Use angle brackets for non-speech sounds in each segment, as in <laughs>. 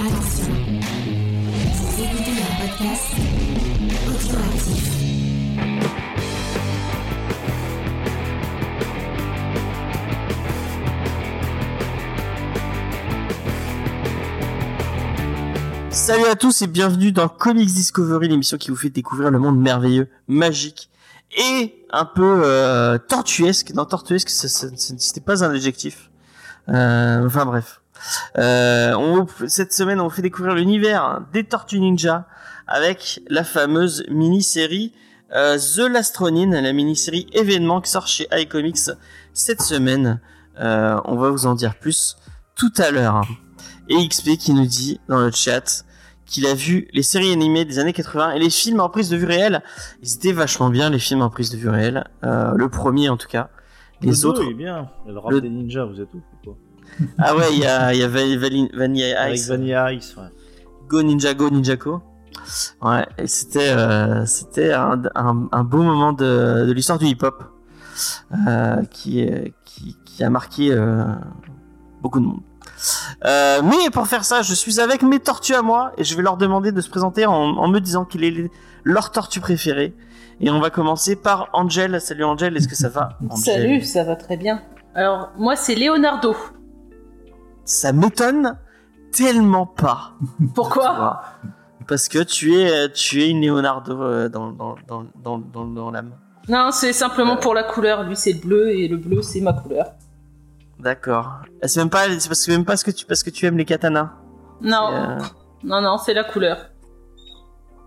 Attention, vous écoutez un podcast audioactif. Salut à tous et bienvenue dans Comics Discovery, l'émission qui vous fait découvrir le monde merveilleux, magique et un peu euh, tortuesque. Non, tortuesque, c'était pas un adjectif. Euh, enfin bref. Euh, on, cette semaine, on vous fait découvrir l'univers des Tortues Ninja avec la fameuse mini-série euh, The Last Ronin, la mini-série événement qui sort chez iComics cette semaine. Euh, on va vous en dire plus tout à l'heure. Et XP qui nous dit dans le chat qu'il a vu les séries animées des années 80 et les films en prise de vue réelle. Ils étaient vachement bien les films en prise de vue réelle. Euh, le premier en tout cas. Les Le autres. est bien. Et le rap Le- des ninjas, vous êtes où ou quoi? Ah ouais, il y a, y a Vanilla Avec Ice, Vanilla Ice, ouais. Go Ninja Go Ninjago. Ouais, et c'était euh, c'était un, un, un beau moment de, de l'histoire du hip-hop euh, qui, qui qui a marqué euh, beaucoup de monde. Euh, mais pour faire ça, je suis avec mes tortues à moi et je vais leur demander de se présenter en, en me disant quelle est leur tortue préférée. Et on va commencer par Angel. Salut Angel, est-ce que ça va Angel? Salut, ça va très bien. Alors, moi, c'est Leonardo. Ça m'étonne tellement pas. Pourquoi. Parce que tu es, tu es une Leonardo euh, dans, dans, dans, dans, dans, dans l'âme. Non, c'est simplement pour la couleur. Lui, c'est le bleu et le bleu, c'est ma couleur. D'accord. C'est même pas, c'est parce que même pas ce que tu, parce que tu aimes les katanas. Non, Euh, non, non, c'est la couleur.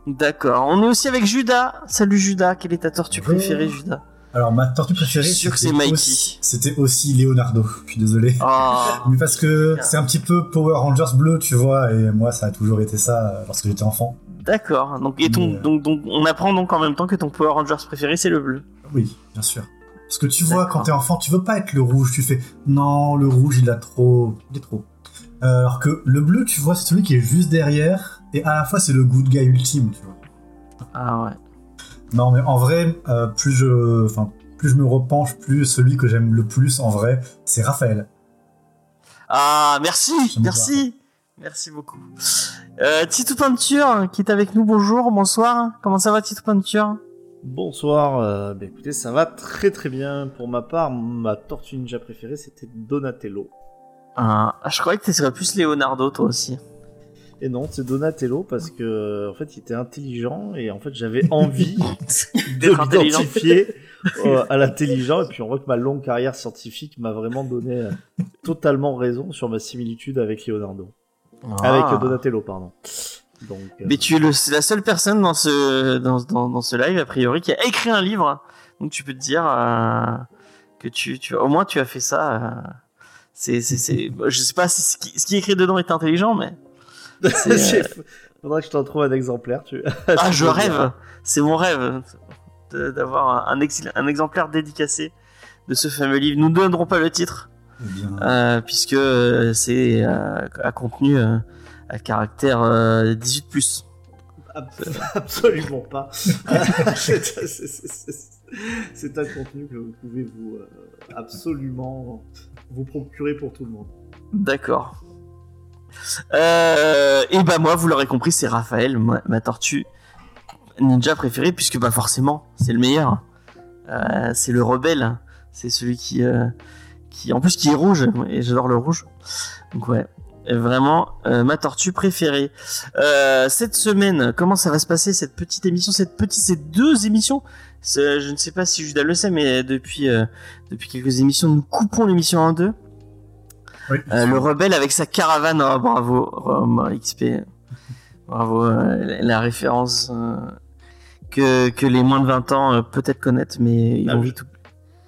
D'accord. On est aussi avec Judas. Salut Judas. Quelle est ta tortue préférée, Judas? Alors ma tortue préférée, c'était c'est Mikey. aussi- C'était aussi Leonardo. Je suis désolé. Oh. <laughs> Mais parce que c'est un petit peu Power Rangers bleu, tu vois, et moi ça a toujours été ça euh, lorsque j'étais enfant. D'accord. Donc, et ton, Mais, euh, donc, donc, on apprend donc en même temps que ton Power Rangers préféré, c'est le bleu. Oui, bien sûr. Parce que tu vois, quand t'es enfant, tu veux pas être le rouge, tu fais non, le rouge il a trop. Il est trop. Euh, alors que le bleu, tu vois, c'est celui qui est juste derrière, et à la fois c'est le good guy ultime, tu vois. Ah ouais. Non, mais en vrai, euh, plus je. Enfin, plus je me repenche, plus celui que j'aime le plus en vrai, c'est Raphaël. Ah, merci, merci, merci beaucoup. Euh, Titou Peinture, qui est avec nous, bonjour, bonsoir. Comment ça va, Titou Peinture? Bonsoir, euh, bah écoutez, ça va très très bien. Pour ma part, ma tortue ninja préférée, c'était Donatello. ah, Je croyais que tu serais plus Leonardo, toi aussi. Et non, c'est Donatello parce que en fait, il était intelligent et en fait, j'avais envie <laughs> de m'identifier euh, à l'intelligent. Et puis, on voit que ma longue carrière scientifique m'a vraiment donné euh, totalement raison sur ma similitude avec Leonardo, avec Ah. euh, Donatello, pardon. Donc, euh, Mais tu es le- la seule personne dans ce, dans, dans, dans ce live, a priori, qui a écrit un livre. Donc tu peux te dire euh, que tu, tu, au moins tu as fait ça. c'est, c'est, c'est, je sais pas si ce qui, ce qui est écrit dedans est intelligent, mais. <laughs> euh, faudrait que je t'en trouve un exemplaire. Tu... Ah, <laughs> je rêve. C'est mon rêve d'avoir un, ex- un exemplaire dédicacé de ce fameux livre. Nous ne donnerons pas le titre, Eh euh, puisque euh, c'est euh, à contenu euh, à caractère euh, 18+. Ab- <laughs> Absolument pas. c'est un contenu que vous pouvez vous absolument vous procurer pour tout le monde. D'accord. Euh, et bah moi, vous l'aurez compris, c'est Raphaël, ma, tortue ninja préférée, puisque bah forcément, c'est le meilleur. Euh, c'est le rebelle. C'est celui qui, euh, qui, en plus, qui est rouge, et j'adore le rouge. Donc ouais, vraiment ma tortue préférée. Cette semaine, comment ça va se passer cette petite émission, cette petite, ces deux émissions? Je ne sais pas si Judas le sait, mais depuis depuis quelques émissions, nous coupons l'émission en deux. Oui. Euh, le rebelle avec sa caravane, oh, bravo, Rome, XP, bravo, euh, la- référence euh, que, que les moins de 20 ans euh, peut-être connaissent, mais ils Ah, ont je- vite.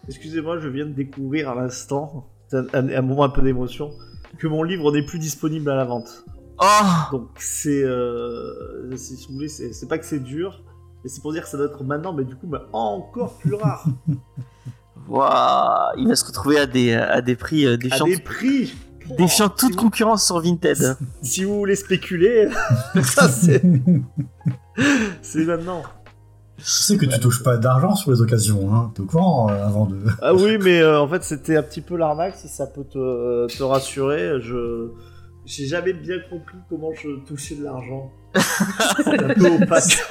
Excusez-moi, je viens de découvrir à l'instant, un, un- un moment un peu d'émotion, que mon livre n'est plus disponible à la vente. Oh Donc c'est, euh, si vous voulez, c'est c'est pas que c'est dur, mais c'est pour dire que ça doit être maintenant, mais du coup, bah, encore plus rare, <laughs> Waouh, il va se retrouver à des, à des prix euh, à défiant, des prix. défiant toute si vous, concurrence sur Vinted. si vous voulez spéculer, <laughs> ça c'est, <laughs> c'est maintenant. Je sais que tu touches pas d'argent sur les occasions, hein. T'es au courant euh, avant de. Ah oui, mais euh, en fait, c'était un petit peu l'arnaque, si ça peut te, te rassurer. Je, j'ai jamais bien compris comment je touchais de l'argent. C'est <laughs> un peu opaque.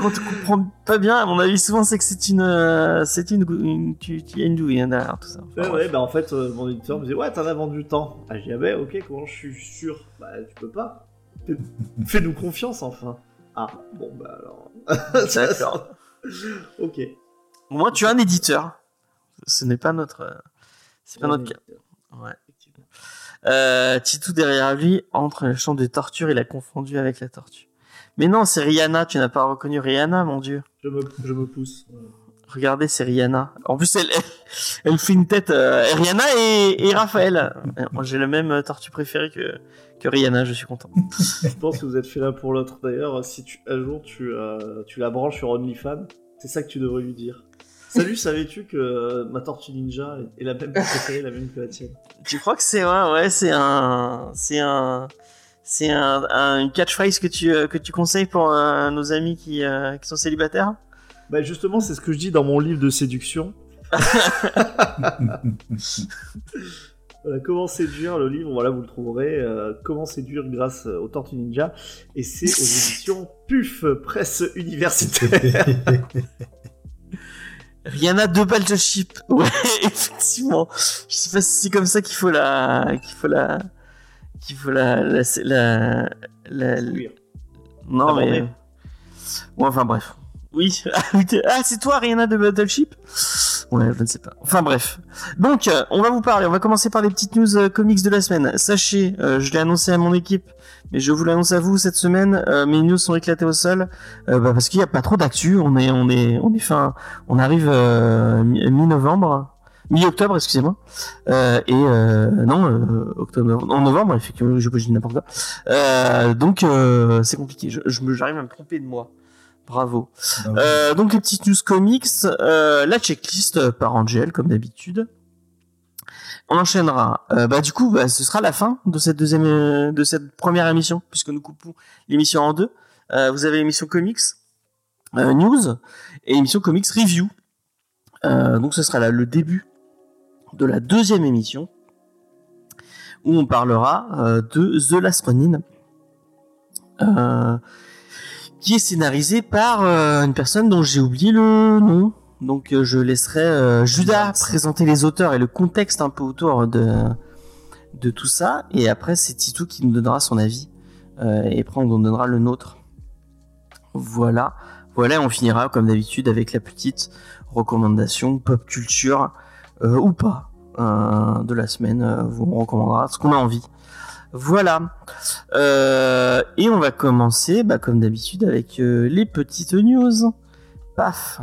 Quand tu comprends pas bien, à mon avis, souvent c'est que c'est une, euh, c'est une, une, tu, il y a une douille hein, derrière tout ça. Enfin, Ouais, ouais, bah en fait, euh, mon éditeur me disait Ouais, t'en as vendu tant. Ah, j'ai dit Ah, ben, ok, comment je suis sûr? Bah, tu peux pas. Fais- <laughs> Fais-nous confiance, enfin. Ah, bon, bah alors. <laughs> D'accord. ok. Au moins, tu as un éditeur. Ce n'est pas notre, euh, c'est pas notre cas. Ouais. effectivement. Euh, Titou derrière lui entre le champ de torture, il a confondu avec la tortue. Mais non, c'est Rihanna. Tu n'as pas reconnu Rihanna, mon dieu. Je me, je me pousse. Regardez, c'est Rihanna. En plus, elle, <laughs> elle fait une tête. euh, Rihanna et, et Raphaël. Euh, J'ai le même euh, tortue préféré que, que Rihanna, je suis content. <laughs> Je pense que vous êtes fait l'un pour l'autre. D'ailleurs, si tu, un jour tu, euh, tu la branches sur OnlyFans, c'est ça que tu devrais lui dire. Salut, savais-tu que euh, ma tortue ninja est est la même préférée, la même que la tienne? Tu crois que c'est ouais, ouais, c'est un, c'est un, c'est un, un- une catchphrase que tu euh, que tu conseilles pour euh, nos amis qui, euh, qui sont célibataires? Bah justement, c'est ce que je dis dans mon livre de séduction. <laughs> Voilà, comment séduire le livre, voilà, vous le trouverez. euh, comment séduire grâce aux Tortues Ninja. Et c'est aux <laughs> éditions PUF, presse universitaire. Rihanna de Battleship. Ouais, <laughs> effectivement. Je sais pas si c'est comme ça qu'il faut la, qu'il faut la, qu'il faut la, la, la, la- non mais, ouais, enfin bref. Oui, <laughs> Ah, ah c'est toi Rihanna de Battleship? Ouais, je ne sais pas. Enfin bref. Donc, euh, on va vous parler. On va commencer par les petites news euh, comics de la semaine. Sachez, euh, je l'ai annoncé à mon équipe, mais je vous l'annonce à vous cette semaine. euh, mes news sont éclatées au sol euh, bah, parce qu'il n'y a pas trop d'actu. On est, on est, on est fin. On arrive euh, mi- mi-novembre, mi-octobre, excusez-moi. Euh, et euh, non, euh, octobre, en novembre, effectivement, je dis n'importe quoi. Euh, donc, euh, c'est compliqué. Je, j'arrive à me tromper de moi. Bravo. Bah, Euh, donc les petites news comics, euh, la checklist par Angel comme d'habitude. On enchaînera. Bah du coup, bah, ce sera la fin de cette deuxième, de cette première émission puisque nous coupons l'émission en deux. Euh, vous avez l'émission comics euh, news et l'émission comics review. Euh, donc ce sera là le début de la deuxième émission où on parlera euh, de The Last Ronin. Euh, qui est scénarisé par euh, une personne dont j'ai oublié le nom. Donc je laisserai Judas présenter les auteurs et le contexte un peu autour de, de tout ça. Et après c'est Titou qui nous donnera son avis. Euh, et après on nous donnera le nôtre. Voilà. Voilà, on finira comme d'habitude avec la petite recommandation pop culture euh, ou pas euh, de la semaine. Euh, on recommandera ce qu'on a envie. Voilà. Euh, et on va commencer, bah, comme d'habitude, avec les petites news. Paf.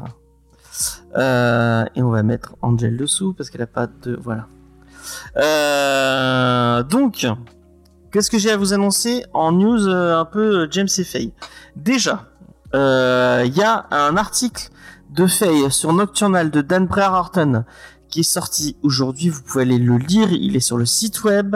Et on va mettre Angel dessous parce qu'elle a pas de. Voilà. Euh, donc, qu'est-ce que j'ai à vous annoncer en news euh, un peu James et Faye? Déjà, il y a un article de Faye sur Nocturnal de Dan Brereton qui est sorti aujourd'hui. Vous pouvez aller le lire. Il est sur le site web.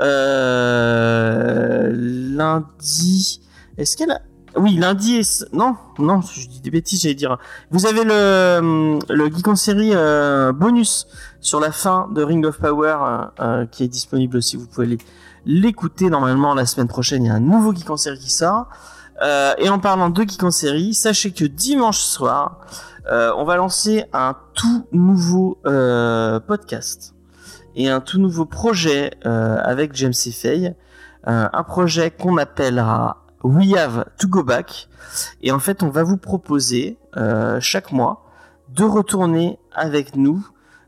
Euh, lundi. Est-ce qu'elle a... Oui, lundi et... Non, non, je dis des bêtises, j'allais dire. Vous avez le, le Geek en série euh, bonus sur la fin de Ring of Power euh, euh, qui est disponible aussi. Vous pouvez aller l'écouter normalement la semaine prochaine. Il y a un nouveau Geek en série qui sort. Et en parlant de Geek en série, sachez que dimanche soir, euh, on va lancer un tout nouveau euh, podcast et un tout nouveau projet euh, avec James. Euh, un projet qu'on appellera We Have to Go Back. Et en fait, on va vous proposer chaque mois de retourner avec nous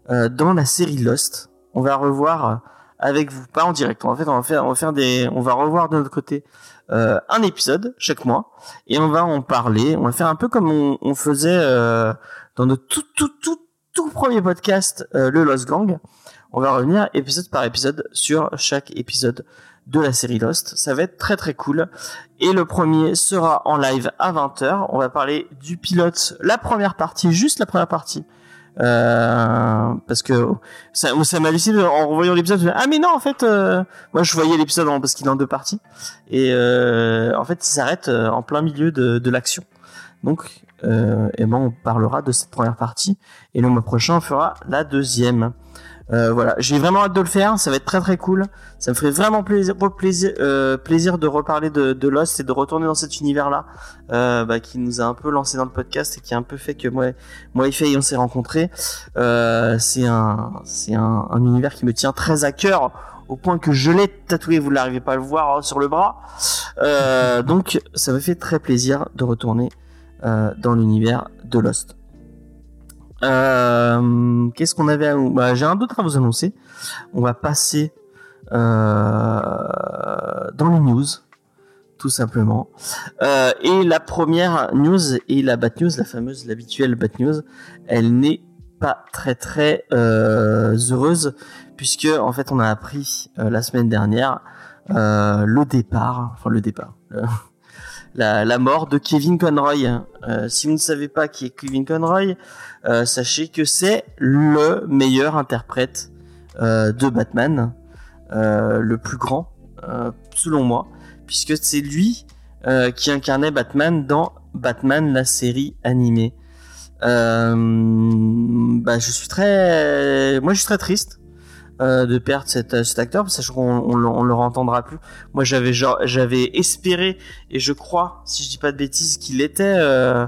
dans la série Lost. On va revoir avec vous, pas en direct. En fait, on va faire, on va faire des, on va revoir de notre côté euh, un épisode chaque mois et on va en parler. On va faire un peu comme on, on faisait euh, dans notre tout, tout, tout, tout premier podcast, euh, le Lost Gang. On va revenir épisode par épisode sur chaque épisode de la série Lost. Ça va être très très cool. Et le premier sera en live à 20h. On va parler du pilote, la première partie, juste la première partie. Euh, parce que ça, ça m'a en revoyant l'épisode. Ah mais non en fait, euh, moi je voyais l'épisode parce qu'il est en deux parties et euh, en fait il s'arrête euh, en plein milieu de, de l'action. Donc euh, eh ben on parlera de cette première partie et le mois prochain on fera la deuxième. Euh, voilà, j'ai vraiment hâte de le faire, ça va être très très cool. Ça me ferait vraiment plaisir, euh, de reparler de, Lost et de retourner dans cet univers-là, euh, bah, qui nous a un peu lancé dans le podcast et qui a un peu fait que moi, moi et Faye, on s'est rencontrés. Euh, c'est un, c'est un, un univers qui me tient très à cœur au point que je l'ai tatoué, vous n'arrivez pas à le voir hein, sur le bras. Euh, donc ça me fait très plaisir de retourner dans l'univers de Lost. Euh, Qu'est-ce qu'on avait à... bah, J'ai un d'autre à vous annoncer. On va passer euh, dans les news, tout simplement. Euh, et la première news et la bad news, la fameuse, l'habituelle bad news, elle n'est pas très très euh, heureuse puisque en fait on a appris euh, la semaine dernière le départ, enfin le départ, la, mort de Kevin Conroy. Euh, si vous ne savez pas qui est Kevin Conroy, euh, sachez que c'est le meilleur interprète euh, de Batman, euh, le plus grand, euh, selon moi, puisque c'est lui qui incarnait Batman dans Batman la série animée. Bah, je suis très, moi je suis très triste euh, de perdre cet, cet acteur, sachant qu'on on, le- on entendra plus. Moi j'avais j'avais espéré et je crois, si je dis pas de bêtises, qu'il était, euh,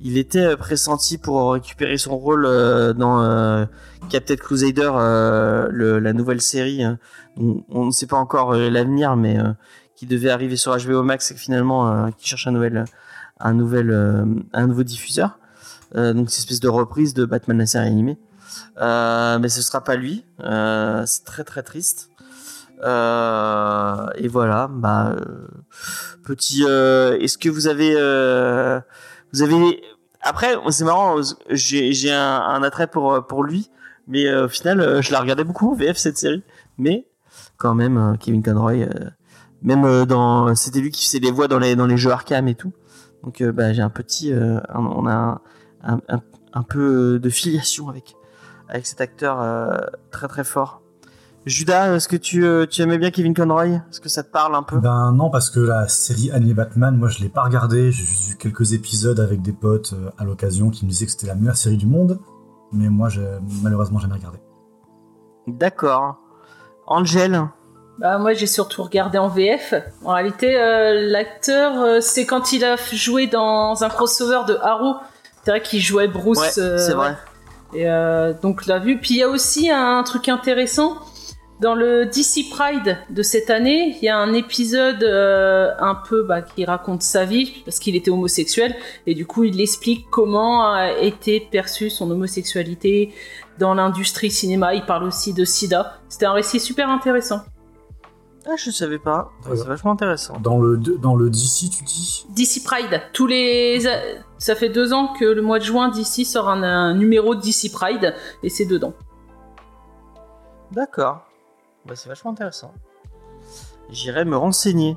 il était pressenti pour récupérer son rôle euh, dans euh, Captain Crusader, euh, le, la nouvelle série. hein, dont on ne sait pas encore euh, l'avenir, mais euh, qui devait arriver sur HBO Max et finalement euh, qui cherche un nouvel, un nouvel, euh, un nouveau diffuseur. Euh, donc c'est une espèce de reprise de Batman la série animée. Euh, mais ce sera pas lui. Euh, c'est très très triste. Euh, et voilà. Bah, petit. Est-ce que vous avez, vous avez. Après, c'est marrant. J'ai un, un attrait pour pour lui, mais au final, je la regardais beaucoup VF cette série. Mais quand même, Kevin Conroy. même dans, c'était lui qui faisait les voix dans les dans les jeux Arkham et tout. Donc bah, j'ai un petit, on a un, un peu de filiation avec avec cet acteur euh, très très fort. Judas, est-ce que tu, euh, tu aimais bien Kevin Conroy? Est-ce que ça te parle un peu? Ben non, parce que la série Annie Batman, moi je l'ai pas regardée, j'ai juste vu quelques épisodes avec des potes euh, à l'occasion qui me disaient que c'était la meilleure série du monde, mais moi j'ai malheureusement jamais regardé. D'accord. Angel? Bah, moi, j'ai surtout regardé en VF. En réalité, euh, l'acteur, euh, c'est quand il a joué dans un crossover de Arrow. C'est vrai qu'il jouait Bruce. Ouais, euh, c'est vrai. Et euh, donc, l'a vu. Puis, il y a aussi un truc intéressant. Dans le DC Pride de cette année, il y a un épisode euh, un peu bah, qui raconte sa vie, parce qu'il était homosexuel, et du coup il explique comment a été perçue son homosexualité dans l'industrie cinéma. Il parle aussi de sida. C'était un récit super intéressant. Ah, je savais pas. Ouais. C'est vachement intéressant. Dans le, dans le DC, tu dis DC Pride. Tous les, ça fait deux ans que le mois de juin DC sort un, un numéro de DC Pride et c'est dedans. D'accord. Bah, c'est vachement intéressant. J'irai me renseigner.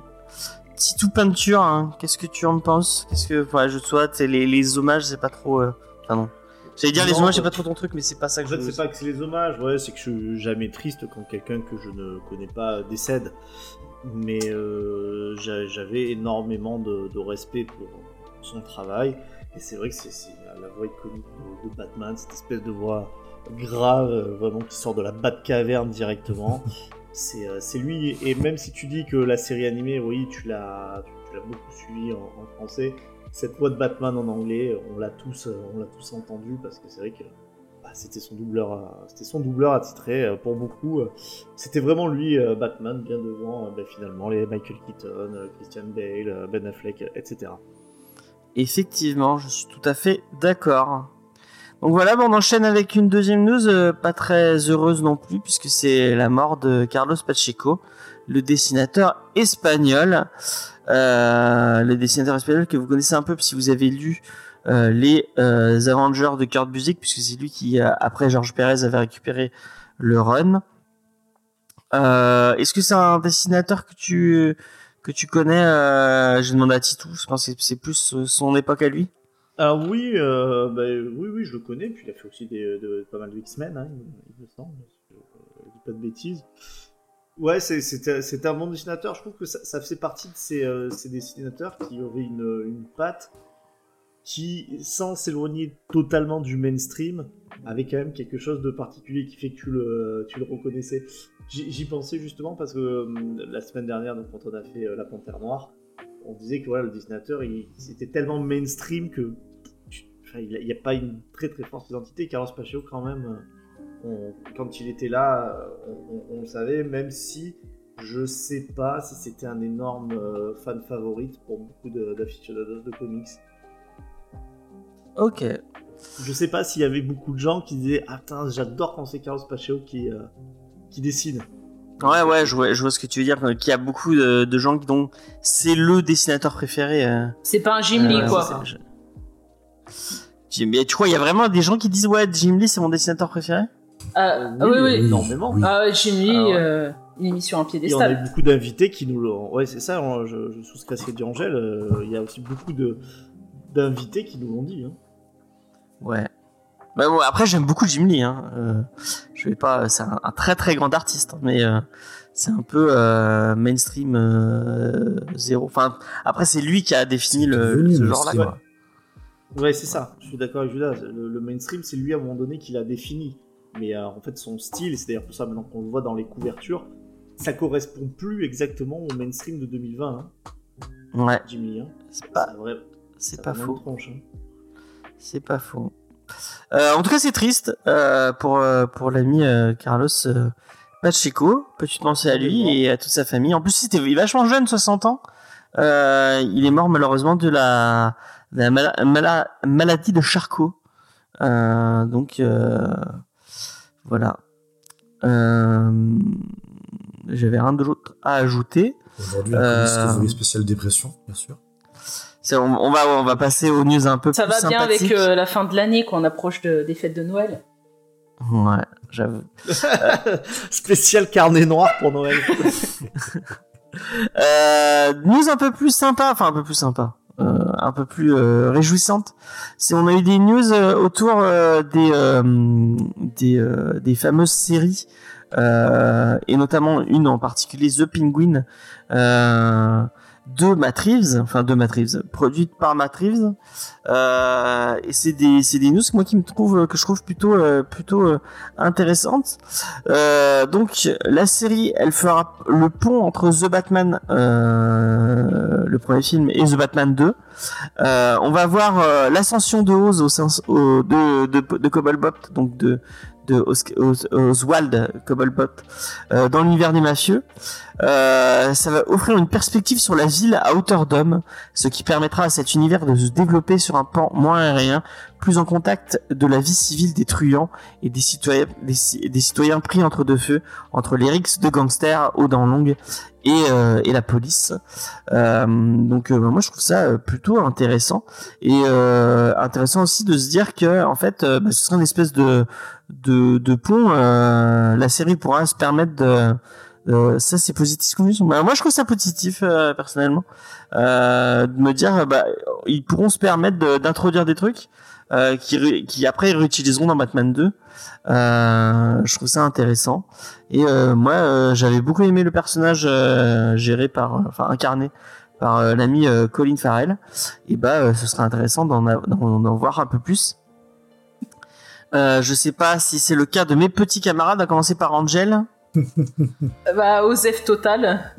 Titou peinture, hein, qu'est-ce que tu en penses? Qu'est-ce que, je soit les, les hommages, c'est pas trop. Euh... Enfin non. J'allais dire les hommages, c'est bah- pas trop ton truc, mais c'est pas ça En que fait, je. c'est pas que c'est les hommages, ouais, c'est que je suis jamais triste quand quelqu'un que je ne connais pas décède. Mais euh, j'a- j'avais énormément de, de respect pour son travail. Et c'est vrai que c'est la voix iconique de, de Batman, cette espèce de voix grave, euh, vraiment qui sort de la Batcaverne directement. <laughs> c'est euh, c'est lui. Et même si tu dis que la série animée, oui, tu l'as tu, tu l'as beaucoup suivi en, en français, cette voix de Batman en anglais, on l'a tous, euh, on l'a tous entendu parce que c'est vrai que bah, c'était son doubleur, c'était son doubleur attitré euh, pour beaucoup. euh, C'était vraiment lui, euh, Batman, bien devant euh, bah, finalement les Michael Keaton, euh, Christian Bale, euh, Ben Affleck, euh, etc. Effectivement, je suis tout à fait d'accord. Donc voilà, on enchaîne avec une deuxième news, euh, pas très heureuse non plus, puisque c'est la mort de Carlos Pacheco, le dessinateur espagnol. Euh, le dessinateur espagnol que vous connaissez un peu si vous avez lu euh, les euh, Avengers de Kurt Busiek, puisque c'est lui qui, euh, après Georges Pérez, avait récupéré le run. Euh, Est-ce que c'est un dessinateur que tu que tu connais euh, J'ai demandé à Titou, je pense que c'est plus son époque à lui. Alors oui, bah, oui, oui, je le connais. Puis il a fait aussi des, de- pas mal de X-Men, hein, il, me semble. Je, je dis pas de bêtises. Ouais, c'est- un bon dessinateur. Je trouve que ça, ça faisait partie de ces, euh, dessinateurs qui avaient une, patte qui, sans s'éloigner totalement du mainstream, avait quand même quelque chose de particulier qui fait que tu le, tu reconnaissais. J'y pensais justement parce que euh, la semaine dernière, donc, quand on a fait euh, La Panthère Noire, on disait que voilà, le dessinateur, c'était tellement mainstream que il n'y a, pas une très très forte identité. Carlos Pacheco, quand même, on- quand il était là, euh, on, on- on le savait, même si je sais pas si c'était un énorme euh, fan favorite pour beaucoup d'aficionados de comics. Ok. Je sais pas s'il y avait beaucoup de gens qui disaient Ah, putain, j'adore quand c'est Carlos Pacheco qui, euh, qui dessine. Ouais, ouais, je vois, je vois ce que tu veux dire. Qu'il y a beaucoup de, de gens qui dont c'est le dessinateur préféré. euh, C'est pas un Jim Lee, euh, quoi. je- Mais tu crois, il y a vraiment des gens qui disent ouais, Jim Lee c'est mon dessinateur préféré? Ah, oui, oui. Énormément. oui. Ah ouais, Jim Lee, Ah ouais. euh, une émission à Et on a eu piédestal. beaucoup d'invités qui nous l'ont. Ouais, c'est ça, on- je, je souscris à ce que dit Angèle. euh, Il y a aussi beaucoup de d'invités qui nous l'ont dit. hein. Ouais. Bah bon, après j'aime beaucoup Jim Lee. Hein. Euh, je vais pas, c'est un, un très très grand artiste, hein, mais euh, c'est un peu euh, mainstream euh, zéro. Enfin, après c'est lui qui a défini le, ce genre-là. Ouais, c'est ça. Je suis d'accord avec Judas. Le, le mainstream, c'est lui à un moment donné qui l'a défini. Mais euh, en fait, son style, c'est d'ailleurs pour ça maintenant qu'on le voit dans les couvertures, ça correspond plus exactement au mainstream de 2020, hein, Ouais, Jimmy. Hein. c'est pas, C'est vrai. c'est ça pas faux. hein. C'est pas faux. Euh, en tout cas, c'est triste euh, pour euh, pour l'ami Carlos Pacheco. Petite pensée à lui et à toute sa famille? En plus, il était vachement jeune, 60 ans. Il est mort malheureusement de la, de maladie de Charcot. Donc voilà. Euh, J'avais rien d'autre à ajouter. Aujourd'hui, un Euh, comics Discovery spécial dépression, bien sûr. On, on va on va passer aux news un peu Ça plus va bien avec euh, la fin de l'année, qu'on approche de- des fêtes de Noël. Ouais, j'avoue. <laughs> Spécial carnet noir pour Noël. <laughs> Euh, news un peu plus sympa, enfin un peu plus sympa, euh, un peu plus euh, réjouissante. C'est on a eu des news euh, autour euh, des fameuses séries et notamment une en particulier The Penguin de Matt enfin de Matt Reeves, produite par Matt. Euh, et c'est des c'est des news moi qui me trouve que je trouve plutôt euh, plutôt euh, intéressantes. Euh, donc la série, elle fera le pont entre The Batman, euh, le premier film, et The Batman 2. Euh, on va voir l'ascension de Oz au sens au, de, de, de Cobblepot, donc de de Os- Os- Oswald Cobblepot dans l'univers des mafieux. Euh, ça va offrir une perspective sur la ville à hauteur d'homme, ce qui permettra à cet univers de se développer sur un pan moins aérien, plus en contact de la vie civile des truands et des citoyens, des, ci- des citoyens pris entre deux feux, entre les rixes de gangsters aux dents longues et, euh, et la police. Euh, donc euh, moi je trouve ça euh, plutôt intéressant et intéressant aussi de se dire que en fait bah, ce sera une espèce de de, de pont. la série pourra se permettre de euh, ça c'est positif comme news. Bah, moi je trouve ça positif euh, personnellement euh, de me dire bah ils pourront se permettre d'introduire des trucs euh, qui, qui après ils réutiliseront dans Batman 2. Euh, je trouve ça intéressant. Et moi, j'avais beaucoup aimé le personnage géré par, enfin incarné par l'ami Colin Farrell. Et bah, ce serait intéressant d'en, d'en, voir un peu plus. Je sais pas si c'est le cas de mes petits camarades, à commencer par Angel. Bah, Osef Total.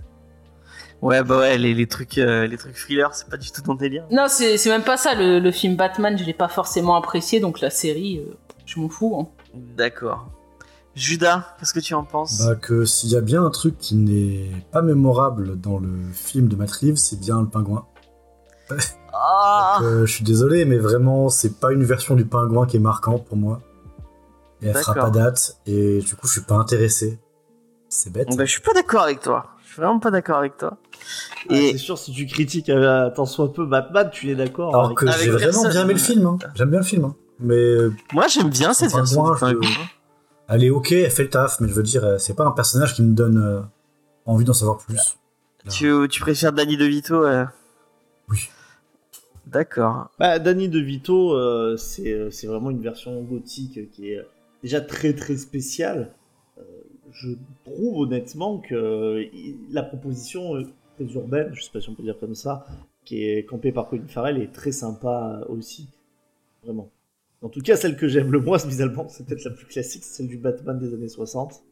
Ouais, bah ouais, les, les trucs, euh, les trucs thrillers, c'est pas du tout ton délire. Non, c'est c'est même pas ça. Le, le film Batman, je l'ai pas forcément apprécié, donc la série, euh, je m'en fous. hein. D'accord. Judas, qu'est-ce que tu en penses? Bah, que s'il y a bien un truc qui n'est pas mémorable dans le film de Matt Reeves, c'est bien le pingouin. Ah Euh, je suis désolé, mais vraiment, c'est pas une version du pingouin qui est marquante pour moi. Et elle fera pas date, et du coup, je suis pas intéressé. C'est bête. bah, je suis pas d'accord avec toi. Je suis vraiment pas d'accord avec toi. Ah, Et c'est sûr, si tu critiques euh, tant soit peu Batman, tu es d'accord. Alors avec- que avec j'ai vraiment personne. bien aimé le film. hein. J'aime bien le film. hein. Mais moi, j'aime bien cette Enfin, version. moi, du je- pingouin. elle est ok, elle fait le taf, mais je veux dire, euh, c'est pas un personnage qui me donne euh, envie d'en savoir plus. Tu, tu préfères Danny DeVito euh Oui. D'accord. Bah, Danny DeVito, c'est vraiment une version gothique qui est déjà très très spéciale. Euh, je trouve honnêtement que euh, il- la proposition euh, très urbaine, je sais pas si on peut dire comme ça, qui est campée par Colin Farrell, est très sympa aussi. Vraiment. En tout cas, celle que j'aime le moins, <laughs> finalement, c'est peut-être la plus classique, c'est celle du Batman des années 60.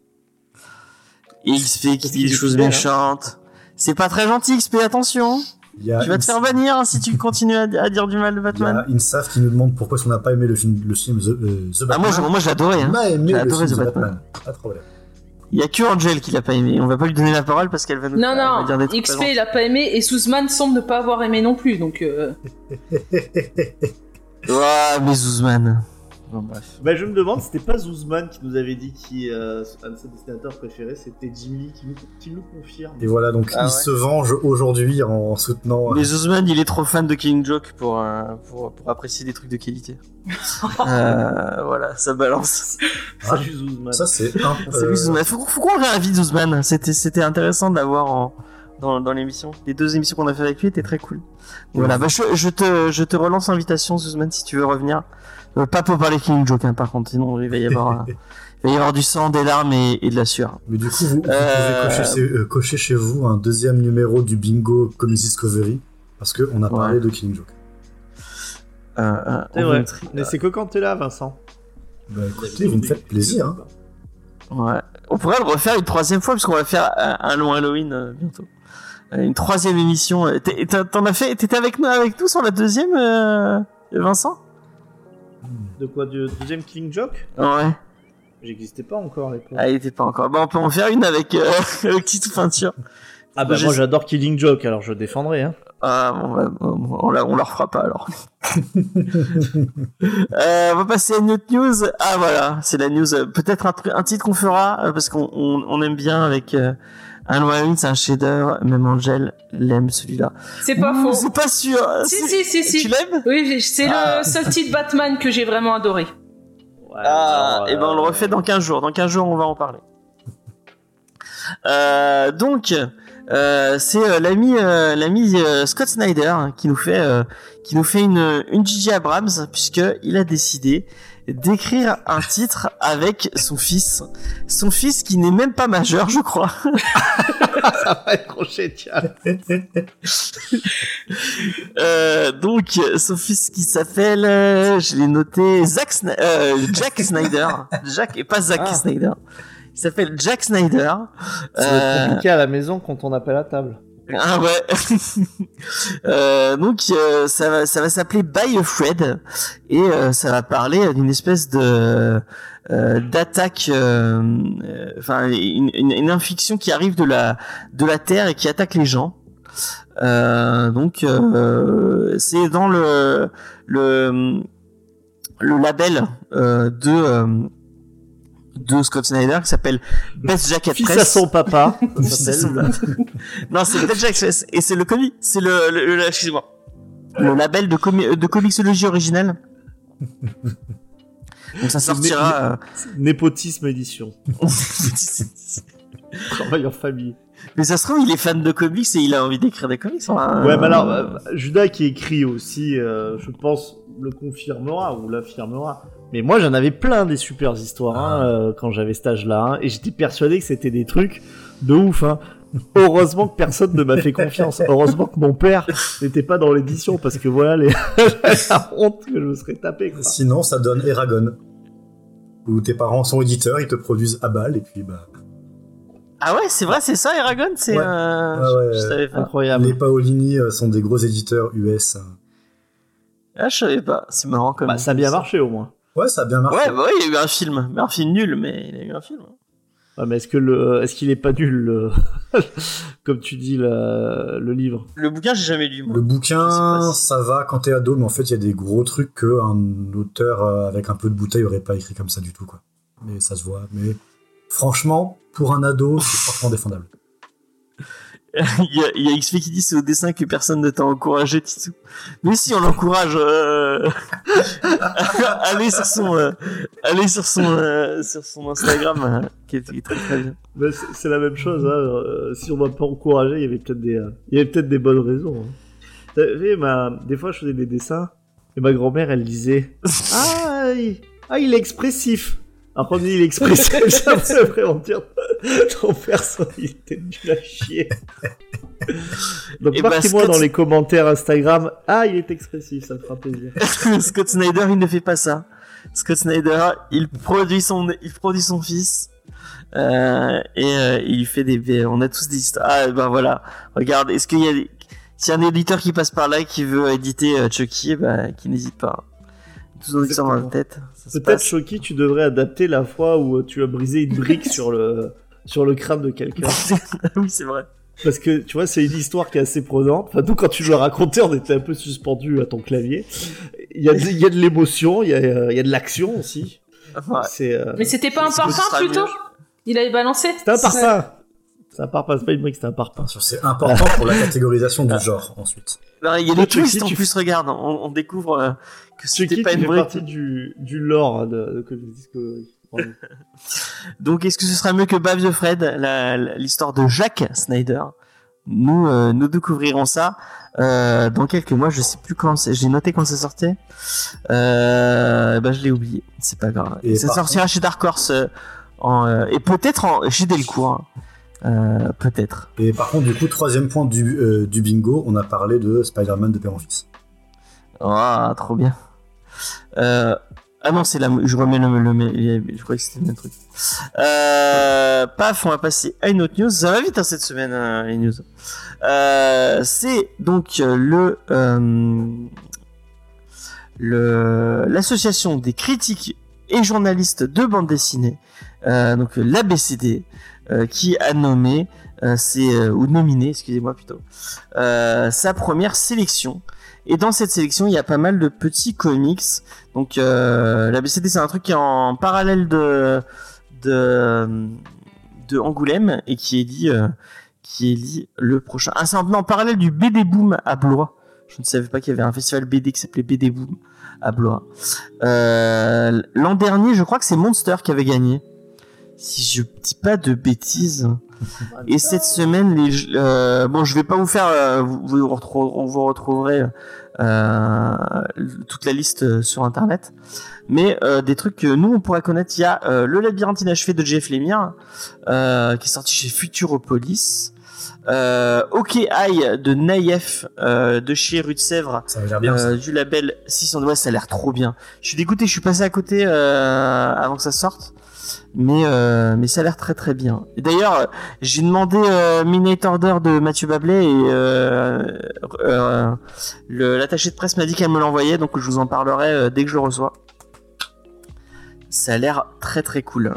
Et XP qui Parce dit qu'il des choses hein. méchantes. C'est pas très gentil, XP, attention. Il Tu vas te faire bannir hein, si tu continues à, à dire du mal de Il y a Batman. Insaf qui nous demande pourquoi qu'on n'a pas aimé le film, le film The, euh, The Ah, Batman. moi, moi, j'ai adoré. Hein. On a aimé J'ai le adoré film The The Batman. Batman. Pas de problème. Il y a que Angel qui l'a pas aimé. On va pas lui donner la parole parce qu'elle va nous Non, non, dire des trucs XP gentils. il a pas aimé et Souzman semble ne pas avoir aimé non plus, donc euh, Ouais, mais Zuzman. Bon, bref. Bah, je me demande, c'était pas Zuzman qui nous avait dit qui euh, un de ses dessinateurs préférés, c'était Jim Lee qui nous, qui nous confirme. Et voilà, donc Ah il ouais. se venge aujourd'hui en soutenant. Mais Zuzman, il est trop fan de Killing Joke pour, euh, pour, pour apprécier des trucs de qualité. <laughs> euh, voilà, ça balance. Salut Zuzman. Ça, c'est un. <laughs> Salut euh, Zuzman. Faut, faut qu'on réinvite Zuzman. C'était, c'était intéressant de l'avoir en, dans, dans l'émission. Les deux émissions qu'on a fait avec lui étaient très cool. Voilà, bah, je, je te, je te relance l'invitation, Zuzman, si tu veux revenir. Euh, pas pour parler Killing Joke, hein, par contre, sinon il va y avoir, euh, <laughs> il va y avoir du sang, des larmes et, et de la sueur. Mais du coup, vous, vous Euh, pouvez cocher, euh, cocher chez vous un deuxième numéro du bingo Comics Discovery parce qu'on a parlé Ouais. de Killing Joke. Euh, euh, C'est vrai. Mais c'est que quand t'es là, Vincent. Bah écoutez, vous me faites plaisir. Hein. Ouais. On pourrait le refaire une troisième fois parce qu'on va faire un, long Halloween euh, bientôt. Euh, Une troisième émission. Euh, T'en as fait T'étais avec nous, avec nous sur la deuxième, euh, Vincent? De quoi Du deuxième Killing Joke Ouais. J'existais pas encore à l'époque. Ah, il était pas encore. Bon, on peut en faire une avec euh, <laughs> avec petite peinture. Ah bah J'ai- moi j'adore Killing Joke, alors je défendrai. Hein. Ah, bon, bah, on, la, on la refera pas alors. <laughs> euh, on va passer à une autre news. Ah voilà, c'est la news. Peut-être un, titre qu'on fera euh, parce qu'on on, on aime bien avec euh, un Halloween, c'est un chef-d'œuvre. Même Angel l'aime celui-là. c'est pas Ouh, faux. C'est pas sûr. Si, C'est- si, si, Tu si. l'aimes? Oui, c'est Ah. le seul titre Batman que j'ai vraiment adoré. Ouais, Ah, alors, et ben on le euh, refait dans 15 jours. Dans 15 jours, on va en parler. Euh, donc, euh, c'est euh, l'ami euh, l'ami euh, Scott Snyder hein, qui nous fait euh, qui nous fait une une Gigi Abrams puisque il a décidé d'écrire un titre avec son fils, son fils qui n'est même pas majeur, je crois. <laughs> Ça va être trop génial. <laughs> Euh, donc, son fils qui s'appelle, euh, je l'ai noté, Zack Sna- euh, Jack Snyder. Jack et pas Zack Ah. Snyder. Il s'appelle Jack Snyder. Ça va être Euh, compliqué à la maison quand on appelle à table. Ah ouais. <laughs> Euh, donc euh, ça va ça va s'appeler By a Fred et euh, ça va parler d'une espèce de euh, d'attaque euh, euh, enfin une, une, une infection qui arrive de la de la terre et qui attaque les gens. Euh, donc euh, c'est dans le le le label euh, de euh, de Scott Snyder qui s'appelle Best Jacket Fils Press. <laughs> à son papa, ça. Non, c'est Dead Jack Fest. et c'est le comic, c'est le, le, le- excusez-moi, le label de, comi de comixologie originale. <laughs> Donc ça sortira. Népotisme édition. <laughs> euh, Travail en famille. Mais ça se trouve, il est fan de comics et il a envie d'écrire des comics. hein. Ouais, mais alors, euh, Judas qui écrit aussi, euh, je pense, le confirmera ou l'affirmera. Mais moi, j'en avais plein des super histoires hein, euh, quand j'avais cet âge-là, hein, et j'étais persuadé que c'était des trucs de ouf. Hein. Heureusement que personne ne m'a fait confiance. Heureusement que mon père n'était pas dans l'édition, parce que voilà les... <laughs> la honte que je me serais tapé. Quoi. Sinon, ça donne Eragon. Où tes parents sont éditeurs, ils te produisent à balle, et puis bah. Ah ouais, c'est vrai, c'est ça, Eragon, c'est. Ouais. euh, Ah ouais, savais pas. Incroyable. Les Paolini euh, sont des gros éditeurs US. Ah, je savais pas. C'est marrant comme. Bah, ça a bien marché au moins. Ouais, ça a bien marché. Ouais, bah ouais, il y a eu un film, mais un film nul, mais il y a eu un film. Ouais, mais est-ce que le, est-ce qu'il est pas nul, le... <laughs> comme tu dis, le, le livre? Le bouquin, j'ai jamais lu. Moi. Le bouquin, si- ça va quand t'es ado, mais en fait, il y a des gros trucs qu'un auteur euh, avec un peu de bouteille aurait pas écrit comme ça du tout, quoi. Mais ça se voit. Mais franchement, pour un ado, c'est <laughs> franchement défendable. <laughs> il, y a, il y a XP qui dit c'est au dessin que personne ne t'a encouragé, Titsou. Mais si, on l'encourage. Euh... <laughs> allez sur son, euh, allez sur son, euh, sur son Instagram, euh, qui, est, qui est très très bien. Bah, c'est la même chose. Hein. euh, si on m'a pas encouragé, il y avait peut-être des, euh, il y avait peut-être des bonnes raisons. Hein. Savez, ma... des fois, je faisais des dessins et ma grand-mère, elle disait Ah, <laughs> il... ah, il est expressif. On dit il ça veut vraiment dire ton perso, il était nul à chier. Donc Eh ben, marquez-moi dans les commentaires Instagram. Ah, il est expressif, ça me fera plaisir. <laughs> Scott Snyder, il ne fait pas ça. Scott Snyder, il produit son, il produit son fils. Euh, et euh, il fait des, on a tous des histoires. Ah, ben voilà. Regarde, est-ce qu'il y a, des- s'il y a un éditeur qui passe par là et qui veut éditer euh, Chucky, bah, qui n'hésite pas. Tous nos histoires dans la tête. Ça Peut-être. Shoki, tu devrais adapter la fois où tu as brisé une brique sur le, sur le crâne de quelqu'un. <laughs> oui, c'est vrai. Parce que, tu vois, c'est une histoire qui est assez prenante. Enfin, nous, quand tu le racontais, on était un peu suspendu à ton clavier. Il y a de, il y a de l'émotion, il y a, euh, il y a de l'action aussi. Ouais. Euh, Mais c'était pas un sera plutôt. Il avait balancé c'est un parpaing. C'est un parpaing, c'est pas une brique, c'est un parpaing. C'est important pour la catégorisation du genre ensuite. Non, il y a des twists en tu- plus, regarde. On, on découvre euh, que c'était pas une partie du, du lore de, de Discovery. <laughs> Donc, est-ce que ce sera mieux que Bave de Fred, l'histoire de Jacques Snyder? Nous, euh, nous découvrirons ça euh, dans quelques mois. Je sais plus quand. c'est- J'ai noté quand ça sortait. Euh, bah, je l'ai oublié. C'est pas grave. Et ça sortira chez Dark Horse en, et peut-être chez Delcourt. hein. Peut-être. Et par contre, du coup, troisième point du, du bingo, on a parlé de Spider-Man de père en fils. Ah, trop bien. Euh, ah non, c'est la. Je remets le, le, Je croyais que c'était le même truc. Euh, paf, on va passer à une autre news. Ça va vite hein, cette semaine, euh, les news. Euh, c'est donc le. l'association des critiques et journalistes de bande dessinée, donc l'ABCD, qui a nommé, ou nominé, excusez-moi plutôt, sa première sélection. Et dans cette sélection, il y a pas mal de petits comics. Donc euh, la BCD, c'est un truc qui est en parallèle de de, de Angoulême et qui est dit euh, qui est dit le prochain. Ah, c'est en, parallèle du BD Boom à Blois. Je ne savais pas qu'il y avait un festival BD qui s'appelait BD Boom à Blois. Euh, L'an dernier, je crois que c'est Monster qui avait gagné. Si je dis pas de bêtises. Et cette semaine, les, euh, bon, je vais pas vous faire, euh, vous, vous, retrou- vous retrouverez euh, toute la liste euh, sur internet, mais euh, des trucs que nous on pourrait connaître. Il y a euh, le labyrinthe inachevé de Jeff Lemire, euh, qui est sorti chez Futuropolis. Euh, OK Eye de Naïef euh, de chez Rue de Sèvres Ça bien, ça. euh, du label 600 ouais, ça a l'air trop bien. Je suis dégoûté, je suis passé à côté euh, avant que ça sorte. Mais euh, mais ça a l'air très très bien. D'ailleurs, j'ai demandé euh, Midnight Order de Mathieu Bablet et euh, euh, l'attaché de presse m'a dit qu'elle me l'envoyait, donc je vous en parlerai euh, dès que je le reçois. Ça a l'air très très cool.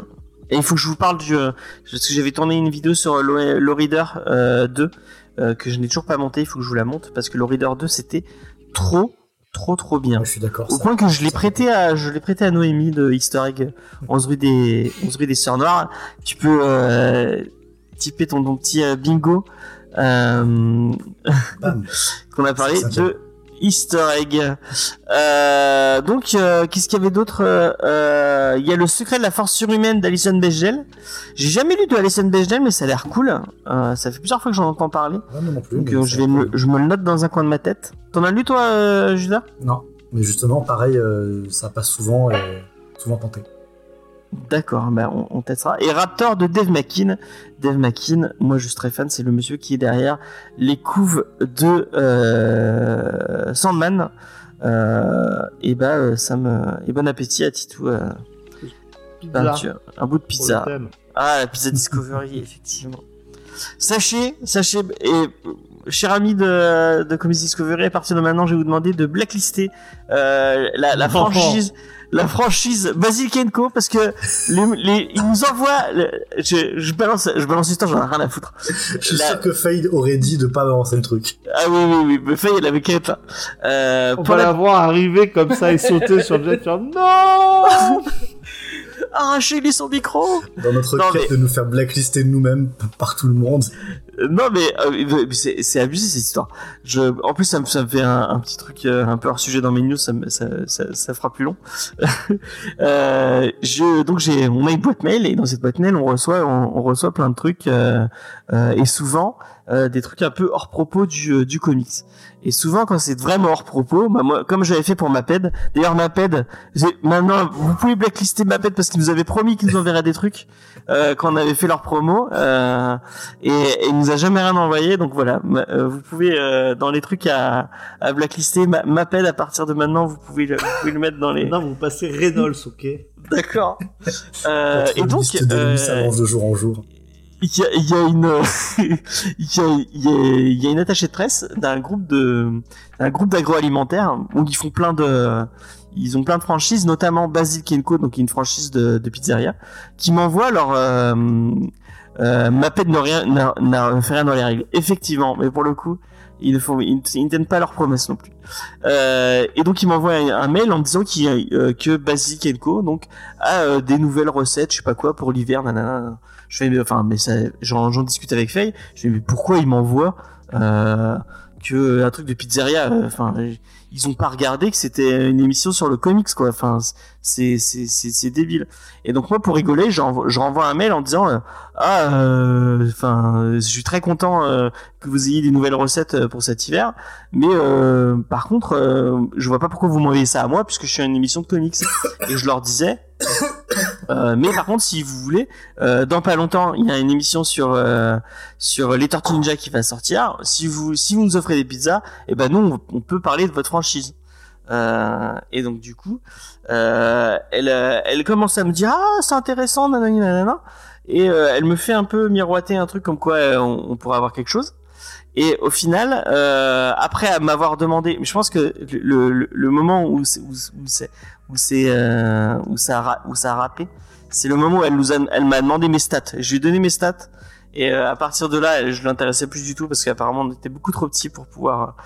Et il faut que je vous parle du euh, parce que j'avais tourné une vidéo sur le, Reader euh, 2 euh, que je n'ai toujours pas monté. Il faut que je vous la monte parce que le Reader 2 c'était trop trop trop bien. Je suis d'accord. Au point que je l'ai prêté à, je l'ai prêté à Noémie de Easter Egg 11 rue des, 11 rue des Sœurs Noires. Tu peux, euh, typer ton, ton petit euh, bingo, euh, <laughs> qu'on a parlé de Easter Egg. Euh, donc, euh, qu'est-ce qu'il y avait d'autre Euh, Il y a le secret de la force surhumaine d'Alison Bechdel. J'ai jamais lu de Alison Bechdel, mais ça a l'air cool. Ça fait plusieurs fois que j'en entends parler. Ouais, moi non plus. Donc, je va vais me, je me le note dans un coin de ma tête. T'en as lu toi, Judas? Non, mais justement, pareil, ça passe souvent et souvent tenté. D'accord, bah on, on testera. Et Raptor de Dave McKean. Dave McKean, moi je suis très fan, c'est le monsieur qui est derrière les couves de euh, Sandman. Euh, et bah euh, ça me et bon appétit à Titou. Euh, un bout de pizza. Ah la pizza Discovery <laughs> effectivement. Sachez, sachez et cher ami de, de Comics Discovery, à partir de maintenant, je vais vous demander de blacklister euh, la, la franchise, la franchise Basil Kenko parce que les, les, ils nous envoient. le- je, je balance, je balance l'histoire, j'en ai rien à foutre. Je suis La- sûr que Fade aurait dit de pas avancer le truc. Ah oui oui oui, mais Faye, elle avait qu'à être là. Euh, On pour va la la voir arriver comme ça et sauter sur le jet, faire non arracher lui son micro. Dans notre Non, quête mais- de nous faire blacklister nous-mêmes par tout le monde. Non mais, euh, c'est c'est abusé cette histoire. Je, en plus ça me, ça me fait un, un petit truc euh, un peu hors sujet dans mes news, ça, me- ça, ça, ça fera plus long. <laughs> euh, je, donc j'ai, on a une boîte mail et dans cette boîte mail on reçoit, on, on reçoit plein de trucs euh, euh, et souvent euh, des trucs un peu hors propos du, euh, du comics. Et souvent quand c'est vraiment hors propos, bah, moi comme j'avais fait pour Maped, d'ailleurs Maped, j'ai- maintenant vous pouvez blacklister Maped parce qu'ils nous avaient promis qu'ils nous enverraient des trucs euh, quand on avait fait leur promo euh, et, et ils nous a jamais rien envoyé, donc voilà. Ma- euh, vous pouvez euh, dans les trucs à, à blacklister, ma- m'appelle à partir de maintenant. Vous pouvez le, vous pouvez le mettre dans les. Non, vous passez Reynolds, ok D'accord. Euh, et donc, liste de euh, lui, ça avance de jour en jour. Il y a, y a une, <laughs> il y a, y a, y a une attachée de presse d'un groupe de, d'un groupe d'agroalimentaire où ils font plein de, ils ont plein de franchises, notamment Basil Kenko, donc une franchise de, de pizzeria, qui m'envoie leur, euh, euh, Maped n'a rien, n'a, fait rien dans les règles. Effectivement, mais pour le coup, ils ne font, ils, ne- tiennent pas leurs promesses non plus. Euh, et donc ils m'envoient un, mail en me disant a, euh, que Basil Kenko, donc, a euh, des nouvelles recettes, je sais pas quoi, pour l'hiver, nanana. Je fais, enfin, mais ça, j'en, j'en discute avec Faye. Je fais, mais pourquoi ils m'envoient euh, que un truc de pizzeria euh, Enfin, ils ont pas regardé que c'était une émission sur le comics, quoi. Enfin, c'est, c'est, c'est, c'est débile. Et donc moi, pour rigoler, je renvoie un mail en disant, euh, ah, euh, enfin, je suis très content euh, que vous ayez des nouvelles recettes pour cet hiver, mais par contre, je vois pas pourquoi vous m'envoyez ça à moi puisque je suis une émission de comics. Et je leur disais. Euh, mais par contre, si vous voulez, euh, dans pas longtemps, il y a une émission sur euh, sur les Tortues Ninja qui va sortir. Si vous si vous nous offrez des pizzas, et ben nous on, peut parler de votre franchise. Euh, et donc du coup, euh, elle elle commence à me dire ah c'est intéressant nanani nanana et elle me fait un peu miroiter un truc comme quoi on, pourrait avoir quelque chose. Et au final, euh, après m'avoir demandé, je pense que le, le, le moment où où, où où c'est euh, où ça a, où ça a rappé, c'est le moment où elle nous a, elle m'a demandé mes stats. Je lui ai donné mes stats et euh, à partir de là, je l'intéressais plus du tout parce qu'apparemment on était beaucoup trop petit pour pouvoir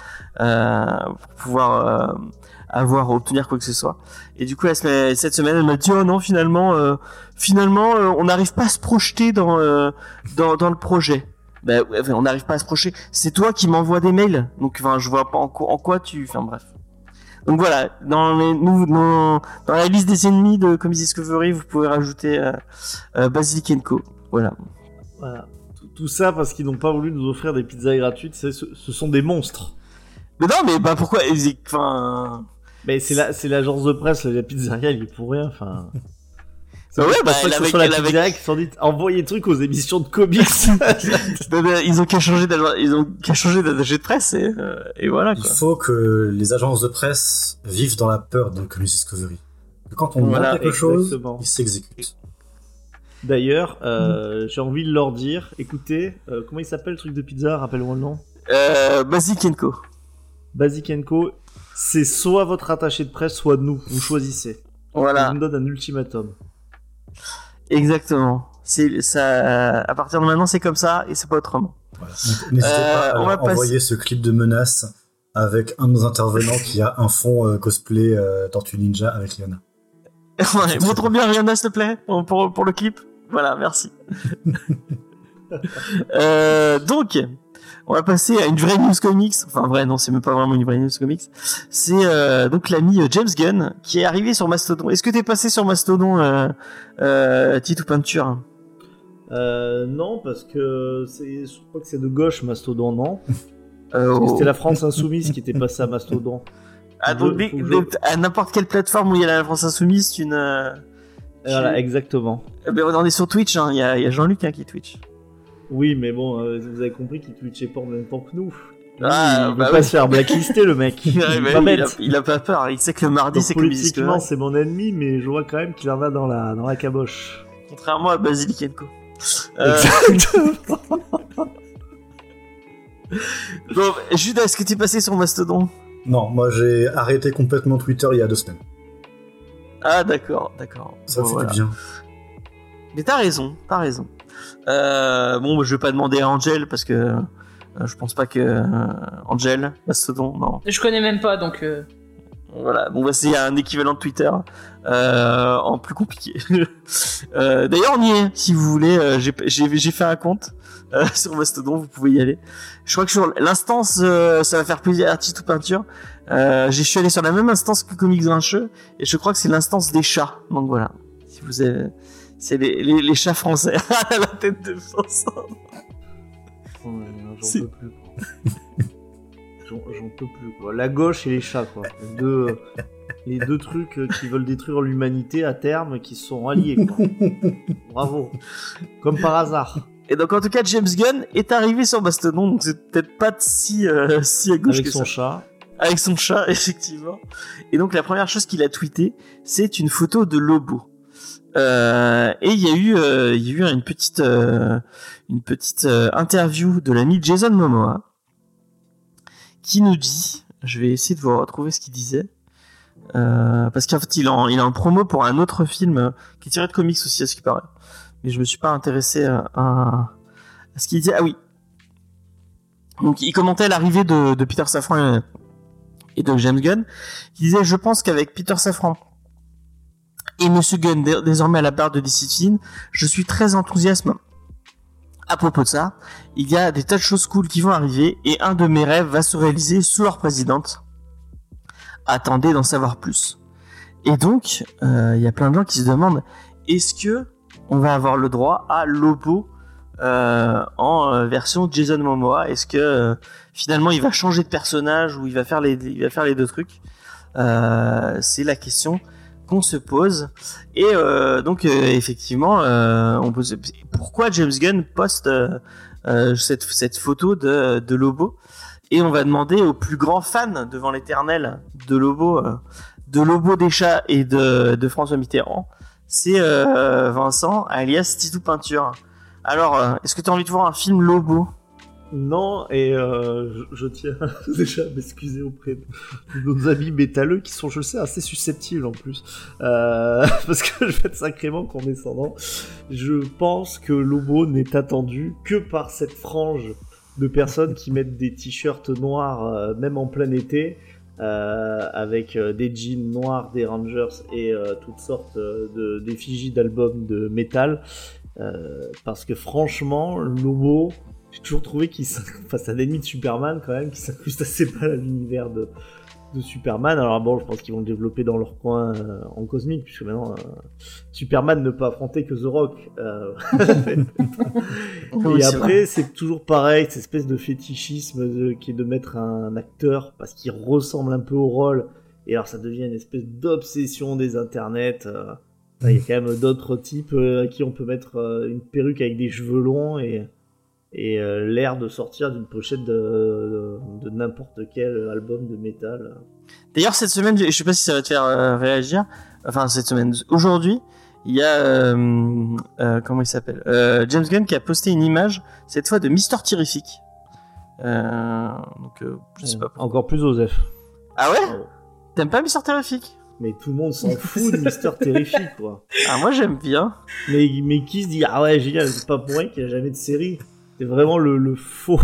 euh, pour pouvoir euh, avoir obtenir quoi que ce soit. Et du coup, cette semaine, elle m'a dit oh non finalement euh, finalement euh, on n'arrive pas à se projeter dans dans dans le projet. Ben, on n'arrive pas à se projeter. C'est toi qui m'envoies des mails. Donc, enfin, je vois pas en, quoi- en quoi tu. Enfin, bref. Donc voilà, dans, les, nous, dans, dans la liste des ennemis de Comics Discovery, vous pouvez rajouter euh, euh, Basilic Co. Voilà. Voilà. Tout, tout ça parce qu'ils n'ont pas voulu nous offrir des pizzas gratuites. Ce, ce sont des monstres. Mais non, mais bah pourquoi Enfin. Mais c'est la, c'est l'agence de presse, la pizzeria, il est pour rien. Enfin. <laughs> Bah ouais, Je pense bah, pas que soit la pizzeria qui sont dit envoyez des trucs aux émissions de comics. <laughs> ils ont qu'à changer d'agent- ils ont qu'à changer d'attaché de presse et, euh, et voilà Il quoi. faut que les agences de presse vivent dans la peur de Comics Discovery. Quand on Voilà, quelque chose, ils s'exécutent. D'ailleurs, euh, j'ai envie de leur dire, écoutez, euh, comment il s'appelle le truc de pizza? Rappelle-moi le nom. Euh, Co. Basic Co. C'est soit votre attaché de presse, soit nous. Vous choisissez. Voilà. On me donne un ultimatum. Exactement. C'est ça. À partir de maintenant, c'est comme ça et c'est pas autrement. Voilà. N'hésitez Euh, pas à on va envoyer ce clip de menace avec un de nos intervenants qui a un fond euh, cosplay euh, Tortue Ninja avec Rihanna. <laughs> Ouais, montre bien Rihanna, s'il te plaît, pour, pour, pour le clip. Voilà, merci. <laughs> euh, donc, on va passer à une vraie news comics. Enfin, vrai, non, c'est même pas vraiment une vraie news comics. C'est euh, donc l'ami euh, James Gunn qui est arrivé sur Mastodon. Est-ce que t'es passé sur Mastodon, euh, euh, Titou Peinture? Euh, non, parce que c'est, je crois que c'est de gauche Mastodon, non? C'était la France Insoumise qui était passée à Mastodon. Ah, donc, à n'importe quelle plateforme où il y a la France Insoumise, c'est une. euh, Voilà, exactement. eh ben, on est sur Twitch, hein. il y a, il y a Jean-Luc hein, qui Twitch. Oui, mais bon, euh, vous avez compris qu'il twitchait pas en même temps que nous. Ah, il veut bah pas oui. se faire blacklister, le mec. <laughs> Il Ouais, bah pas a, il a pas peur, il sait que le mardi c'est comme politiquement, c'est mon ennemi, mais je vois quand même qu'il en a dans la, dans la caboche. Contrairement à Basilic Co. Euh, Exactement. <laughs> bon, Judas, est-ce que tu es passé sur Mastodon? Non, moi j'ai arrêté complètement Twitter il y a deux semaines. Ah d'accord, d'accord. Ça Bon, fait voilà. du bien. Mais t'as raison, t'as raison. Euh, bon, je vais pas demander à Angel parce que euh, je pense pas que euh, Angel, Mastodon, non. Je connais même pas, donc. euh, Voilà, bon bah c'est un équivalent de Twitter euh, en plus compliqué. <laughs> Euh, D'ailleurs on y est, si vous voulez, euh, j'ai fait un compte <laughs> sur Mastodon, vous pouvez y aller. Je crois que sur l'instance, ça va faire plaisir à artiste ou peinture. Euh, je suis allé sur la même instance que Comics Grincheux et je crois que c'est l'instance des chats. Donc voilà, si vous avez, c'est les, les, les chats français <laughs> à la tête de France. Ouais, non, J'en peux plus. quoi. J'en peux plus quoi. La gauche et les chats quoi. Les deux, euh, les deux trucs euh, qui veulent détruire l'humanité à terme qui se sont alliés quoi. Bravo. Comme par hasard. Et donc en tout cas, James Gunn est arrivé sur Mastodon, donc c'est peut-être pas si euh, si à gauche Avec que son ça. chat. Avec son chat, <laughs> effectivement. Et donc la première chose qu'il a tweeté, c'est une photo de Lobo. Euh, et il y a eu, euh, il y a eu une petite, euh, une petite euh, interview de l'ami Jason Momoa qui nous dit, je vais essayer de vous retrouver ce qu'il disait, euh, parce qu'en fait il en, il est en promo pour un autre film qui est tiré de comics aussi à ce qui paraît, mais je me suis pas intéressé à, à, à ce qu'il disait. Ah oui. Donc il commentait l'arrivée de, de Peter Safran et, de James Gunn, qui disait je pense qu'avec Peter Safran et Monsieur Gunn dé- désormais à la barre de discipline, je suis très enthousiaste à propos de ça. Il y a des tas de choses cool qui vont arriver et un de mes rêves va se réaliser sous leur présidente. Attendez d'en savoir plus. Et donc, euh, il y a plein de gens qui se demandent est-ce que on va avoir le droit à Lobo euh, en euh, version Jason Momoa? Est-ce que finalement il va changer de personnage ou il va faire les, deux trucs? C'est la question qu'on se pose. Et euh, donc euh, effectivement, euh, on peut se- pourquoi James Gunn poste euh, cette, cette photo de, Lobo? Et on va demander aux plus grands fans devant l'éternel de Lobo, de Lobo des chats et de, François Mitterrand, c'est Vincent alias Titou Peinture. Alors, est-ce que tu as envie de voir un film Lobo? Non, et euh, je, tiens <laughs> déjà à m'excuser auprès de, nos amis métalleux qui sont, je sais, assez susceptibles en plus. Euh, <laughs> parce que je vais être sacrément condescendant. Je pense que Lobo n'est attendu que par cette frange de personnes qui mettent des t-shirts noirs, euh, même en plein été, avec des jeans noirs des Rangers et toutes sortes de d'effigies d'albums de métal. Parce que franchement, Lobo, j'ai toujours trouvé qu'il s'in- <laughs> enfin, c'est un ennemi de Superman quand même qui s'incruste assez mal à l'univers de, de Superman. Alors bon, je pense qu'ils vont le développer dans leur coin euh, en cosmique, puisque maintenant euh, Superman ne peut affronter que The Rock. Euh, <laughs> et après, c'est toujours pareil, cette espèce de fétichisme de- qui est de mettre un acteur parce qu'il ressemble un peu au rôle. Et alors ça devient une espèce d'obsession des internets. Il y a quand même d'autres types à qui on peut mettre une perruque avec des cheveux longs et, et euh, l'air de sortir d'une pochette de, de, de n'importe quel album de métal. D'ailleurs, cette semaine, je sais pas si ça va te faire euh, réagir. Enfin, cette semaine, aujourd'hui, il y a euh, euh, comment il s'appelle James Gunn qui a posté une image cette fois de Mister Terrific. Euh, donc, je sais pas. pourquoi. Encore plus Osef. Ah ouais? T'aimes pas Mister Terrific? Mais tout le monde s'en fout de Mister Terrific, quoi. Ah moi j'aime bien. Mais, mais qui se dit, ah ouais, génial, c'est pas pour rien qu'il n'y a jamais de série. C'est vraiment le, le faux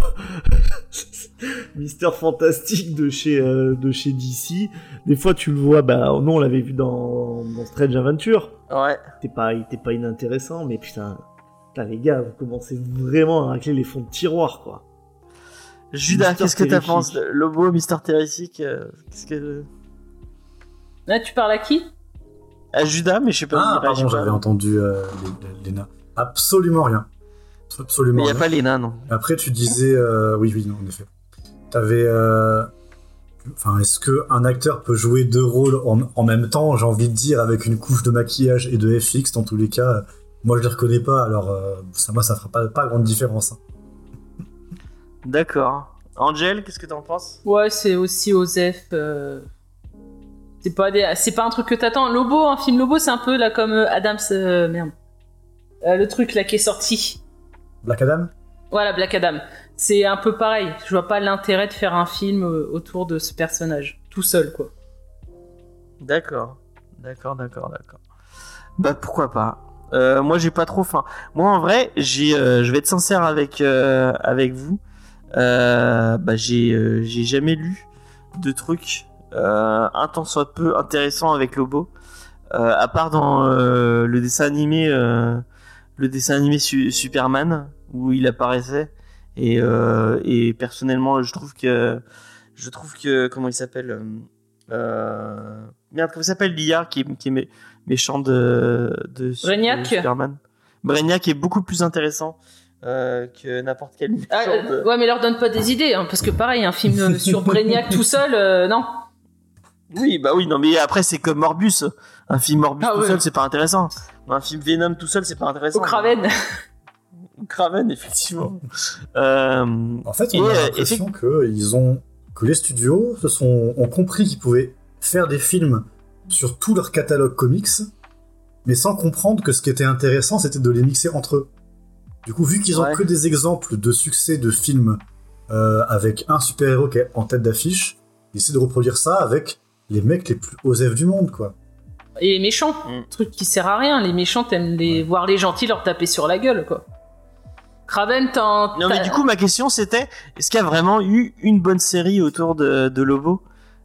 <laughs> Mister Fantastique de chez, euh, de chez DC. Des fois, tu le vois, bah, non, on l'avait vu dans, dans Strange Adventure. Ouais. T'es pas, il était pas inintéressant, mais putain, putain, les gars, vous commencez vraiment à racler les fonds de tiroir, quoi. Judas, qu'est-ce que t'as pensé de Lobo, Mister Terrific euh, Qu'est-ce que Là, tu parles à qui? À Judas, mais je sais pas. Ah, pardon, j'avais entendu euh, Léna. Absolument rien. Mais Absolument il y a rien. pas Lena non. Après, tu disais, euh, oui, oui, non, en effet. T'avais, euh, enfin, est-ce que un acteur peut jouer deux rôles en, en même temps J'ai envie de dire avec une couche de maquillage et de FX. Dans tous les cas, moi je les reconnais pas, alors euh, ça, moi, ça fera pas, pas grande différence. hein. D'accord. Angel, qu'est-ce que t'en penses? Ouais, c'est aussi Osef. euh, C'est pas des... c'est pas un truc que t'attends. Lobo, un film Lobo, c'est un peu là comme Adams. euh, Merde. Euh, le truc là qui est sorti. Black Adam Voilà, Black Adam. C'est un peu pareil. Je vois pas l'intérêt de faire un film euh, autour de ce personnage. Tout seul, quoi. D'accord. D'accord, d'accord, d'accord. Bah pourquoi pas. Euh, moi j'ai pas trop faim. Moi en vrai, j'ai, euh, je vais être sincère avec euh, avec vous. Euh, bah j'ai euh, j'ai jamais lu de trucs euh, un tant soit peu intéressants avec Lobo. Euh, à part dans euh, le dessin animé euh, le dessin animé Su- Superman où il apparaissait et euh, et personnellement je trouve que je trouve que comment il s'appelle euh, euh, merde comment il s'appelle l'IA qui est, qui est mé- méchant de de, Brainiac. de Superman Brainiac est beaucoup plus intéressant euh, que n'importe quel Ah, de- ouais, mais leur donne pas des idées, hein, parce que pareil, un film sur Brainiac tout seul, non. Oui, bah oui, non, mais après, c'est comme Morbus. Un film Morbus Ah tout ouais. seul, c'est pas intéressant. Un film Venom tout seul, c'est pas intéressant. Au Craven. Kraven, effectivement. Euh, En fait, Et, on a euh, l'impression que ils ont que les studios se sont ont compris qu'ils pouvaient faire des films sur tout leur catalogue comics, mais sans comprendre que ce qui était intéressant, c'était de les mixer entre eux. Du coup, vu qu'ils ont Ouais. que des exemples de succès de films euh, avec un super-héros qui est en tête d'affiche, ils essaient de reproduire ça avec les mecs les plus osefs du monde, quoi. Et les méchants, Mm. truc qui sert à rien. Les méchants, t'aimes les... voir les gentils leur taper sur la gueule, quoi. Kraven, t'en. Non, mais du coup, ma question c'était est-ce qu'il y a vraiment eu une bonne série autour de, de Lobo?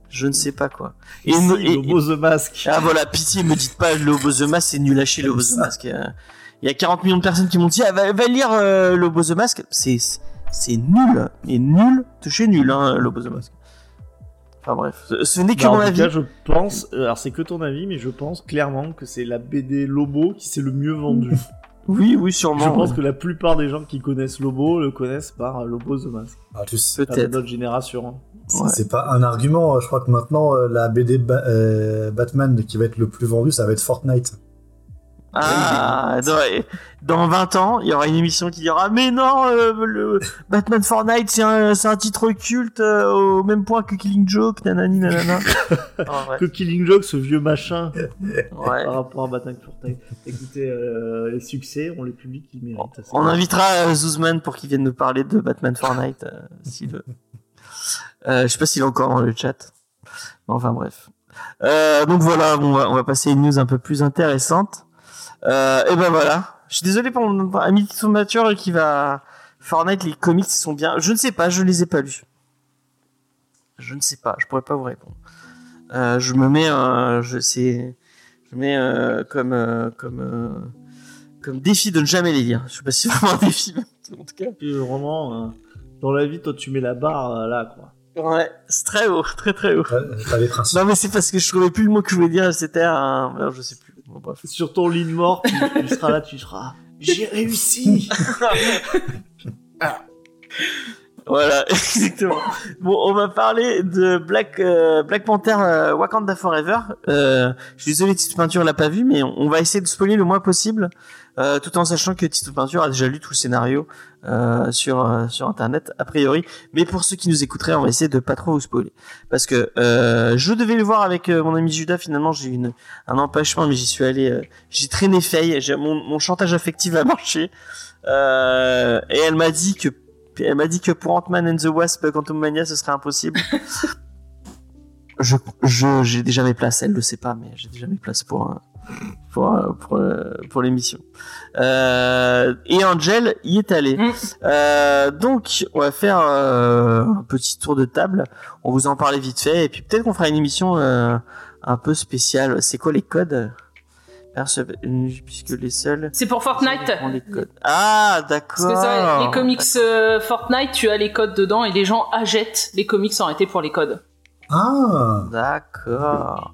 Je ne sais pas quoi. Et, Et me- si, et- Lobo the Mask. Ah voilà, pitié, me dites pas Lobo the Mask, c'est nul à chier Lobo the Mask. Il y a 40 millions de personnes qui m'ont dit ah, va, va lire euh, Lobo the Mask. C'est c'est nul, mais nul, de chez nul, hein, Lobo the Mask. Enfin bref, ce, n'est que Bah, mon en tout avis. cas, je pense, euh, alors c'est que ton avis, mais je pense clairement que c'est la BD Lobo qui s'est le mieux vendue. Oui, oui, sûrement. Je pense ouais. que la plupart des gens qui connaissent Lobo le connaissent par euh, Lobo the Mask. Ah, tu sais, Peut-être. notre génération. hein. c'est- Ouais. c'est pas un argument. Je crois que maintenant, euh, la BD Ba- euh, Batman qui va être le plus vendu, ça va être Fortnite. Ah, dans, dans 20 ans, il y aura une émission qui dira Mais non, euh, le Batman Fortnite, c'est un, c'est un titre culte euh, au même point que Killing Joke, nanani nanana. <laughs> Ah, ouais. Que Killing Joke, ce vieux machin, Ouais. par rapport à Batman Fortnite. Écoutez, euh, les succès, on les publie qui méritent. On bon. invitera euh, Zuzman pour qu'il vienne nous parler de Batman Fortnite, euh, s'il veut. Euh, je sais pas s'il est encore dans le chat. Mais Enfin bref. Euh, donc voilà, on va, on va passer à une news un peu plus intéressante. Euh, et ben voilà. Je suis désolé pour mon ami matures qui va Fortnite, les comics ils sont bien. Je ne sais pas, je les ai pas lus. Je ne sais pas, je pourrais pas vous répondre. Euh, je me mets, euh, je sais, je mets euh, comme euh, comme euh, comme défi de ne jamais les lire. Je sais pas si c'est vraiment un défi, mais en tout cas. Puis, vraiment, dans la vie, toi, tu mets la barre là, quoi. Ouais, c'est très haut, très très haut. Les principes. Non mais c'est parce que je trouvais plus le mot que je voulais dire, c'était un... alors, je sais plus. Bon, bref. Sur ton lit de mort, tu, tu seras là, tu seras. J'ai réussi <laughs> Voilà, <laughs> exactement. Bon, on va parler de Black euh, Black Panther euh, Wakanda Forever. Euh, je suis désolé, Tito Peinture l'a pas vu, mais on, on va essayer de spoiler le moins possible, euh, tout en sachant que Tito Peinture a déjà lu tout le scénario euh, sur euh, sur internet a priori. Mais pour ceux qui nous écouteraient, on va essayer de pas trop vous spoiler, parce que euh, je devais le voir avec euh, mon ami Judas. Finalement, j'ai eu une, un empêchement, mais j'y suis allé. euh, j'ai traîné Faye. Mon, mon chantage affectif a marché. Euh, et elle m'a dit que elle m'a dit que pour Ant-Man and the Wasp Quantum Mania ce serait impossible. <laughs> je je j'ai déjà mes places, elle le sait pas mais j'ai déjà mes places pour euh, pour pour, pour l'émission. Euh, et Angel y est allé. Mm. Euh, donc on va faire euh, un petit tour de table. On vous en parlait vite fait et puis peut-être qu'on fera une émission euh, un peu spéciale. C'est quoi les codes? Puisque les seuls C'est pour Fortnite. prend les codes. Ah, d'accord. Parce que ça, les comics euh, Fortnite, tu as les codes dedans et les gens achètent les comics en réalité pour les codes. Ah D'accord.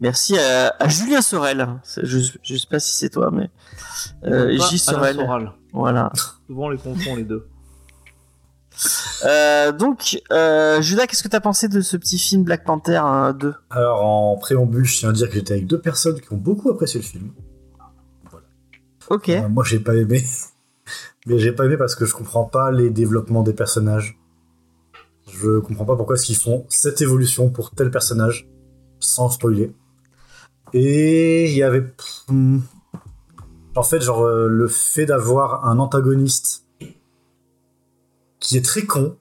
Merci à, à Julien Sorel. Je, je sais pas si c'est toi, mais euh, J Sorel. Soral. Voilà. Souvent, on les confond les deux. Euh, donc, euh, Judas, qu'est-ce que t'as pensé de ce petit film Black Panther hein, 2 Alors, en préambule, je tiens à dire que j'étais avec deux personnes qui ont beaucoup apprécié le film. Ok. Euh, moi, j'ai pas aimé. <laughs> Mais j'ai pas aimé parce que je comprends pas les développements des personnages. Je comprends pas pourquoi est-ce qu'ils font cette évolution pour tel personnage, sans spoiler. Et il y avait... En fait, genre, euh, le fait d'avoir un antagoniste qui est très con,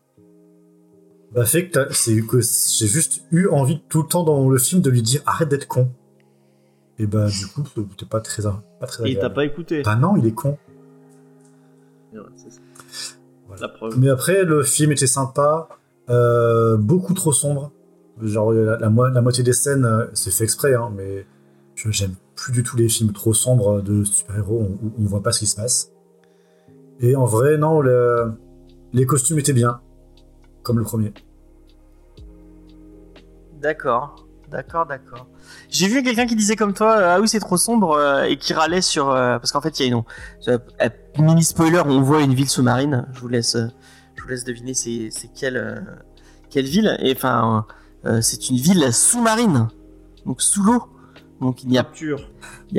bah fait que, t'as- c'est que j'ai juste eu envie tout le temps dans le film de lui dire arrête d'être con. Et bah du coup, c'était pas très, pas très Et il t'a agréable. pas écouté. Bah non, il est con. Ouais, c'est ça. Voilà. La preuve. Mais après, le film était sympa, euh, beaucoup trop sombre. Genre, la, la mo- la moitié des scènes, euh, c'est fait exprès, hein, mais j'aime plus du tout les films trop sombres de super-héros où on voit pas ce qui se passe. Et en vrai, non, le- les costumes étaient bien, comme le premier. D'accord. D'accord, d'accord. J'ai vu quelqu'un qui disait comme toi, euh, ah oui c'est trop sombre, euh, et qui râlait sur... euh, parce qu'en fait il y a une... mini spoiler, on voit une ville sous-marine. Je vous laisse, je vous laisse deviner c'est, quelle, quelle ville. Et enfin, c'est une ville sous-marine. Donc sous l'eau. Donc il n'y a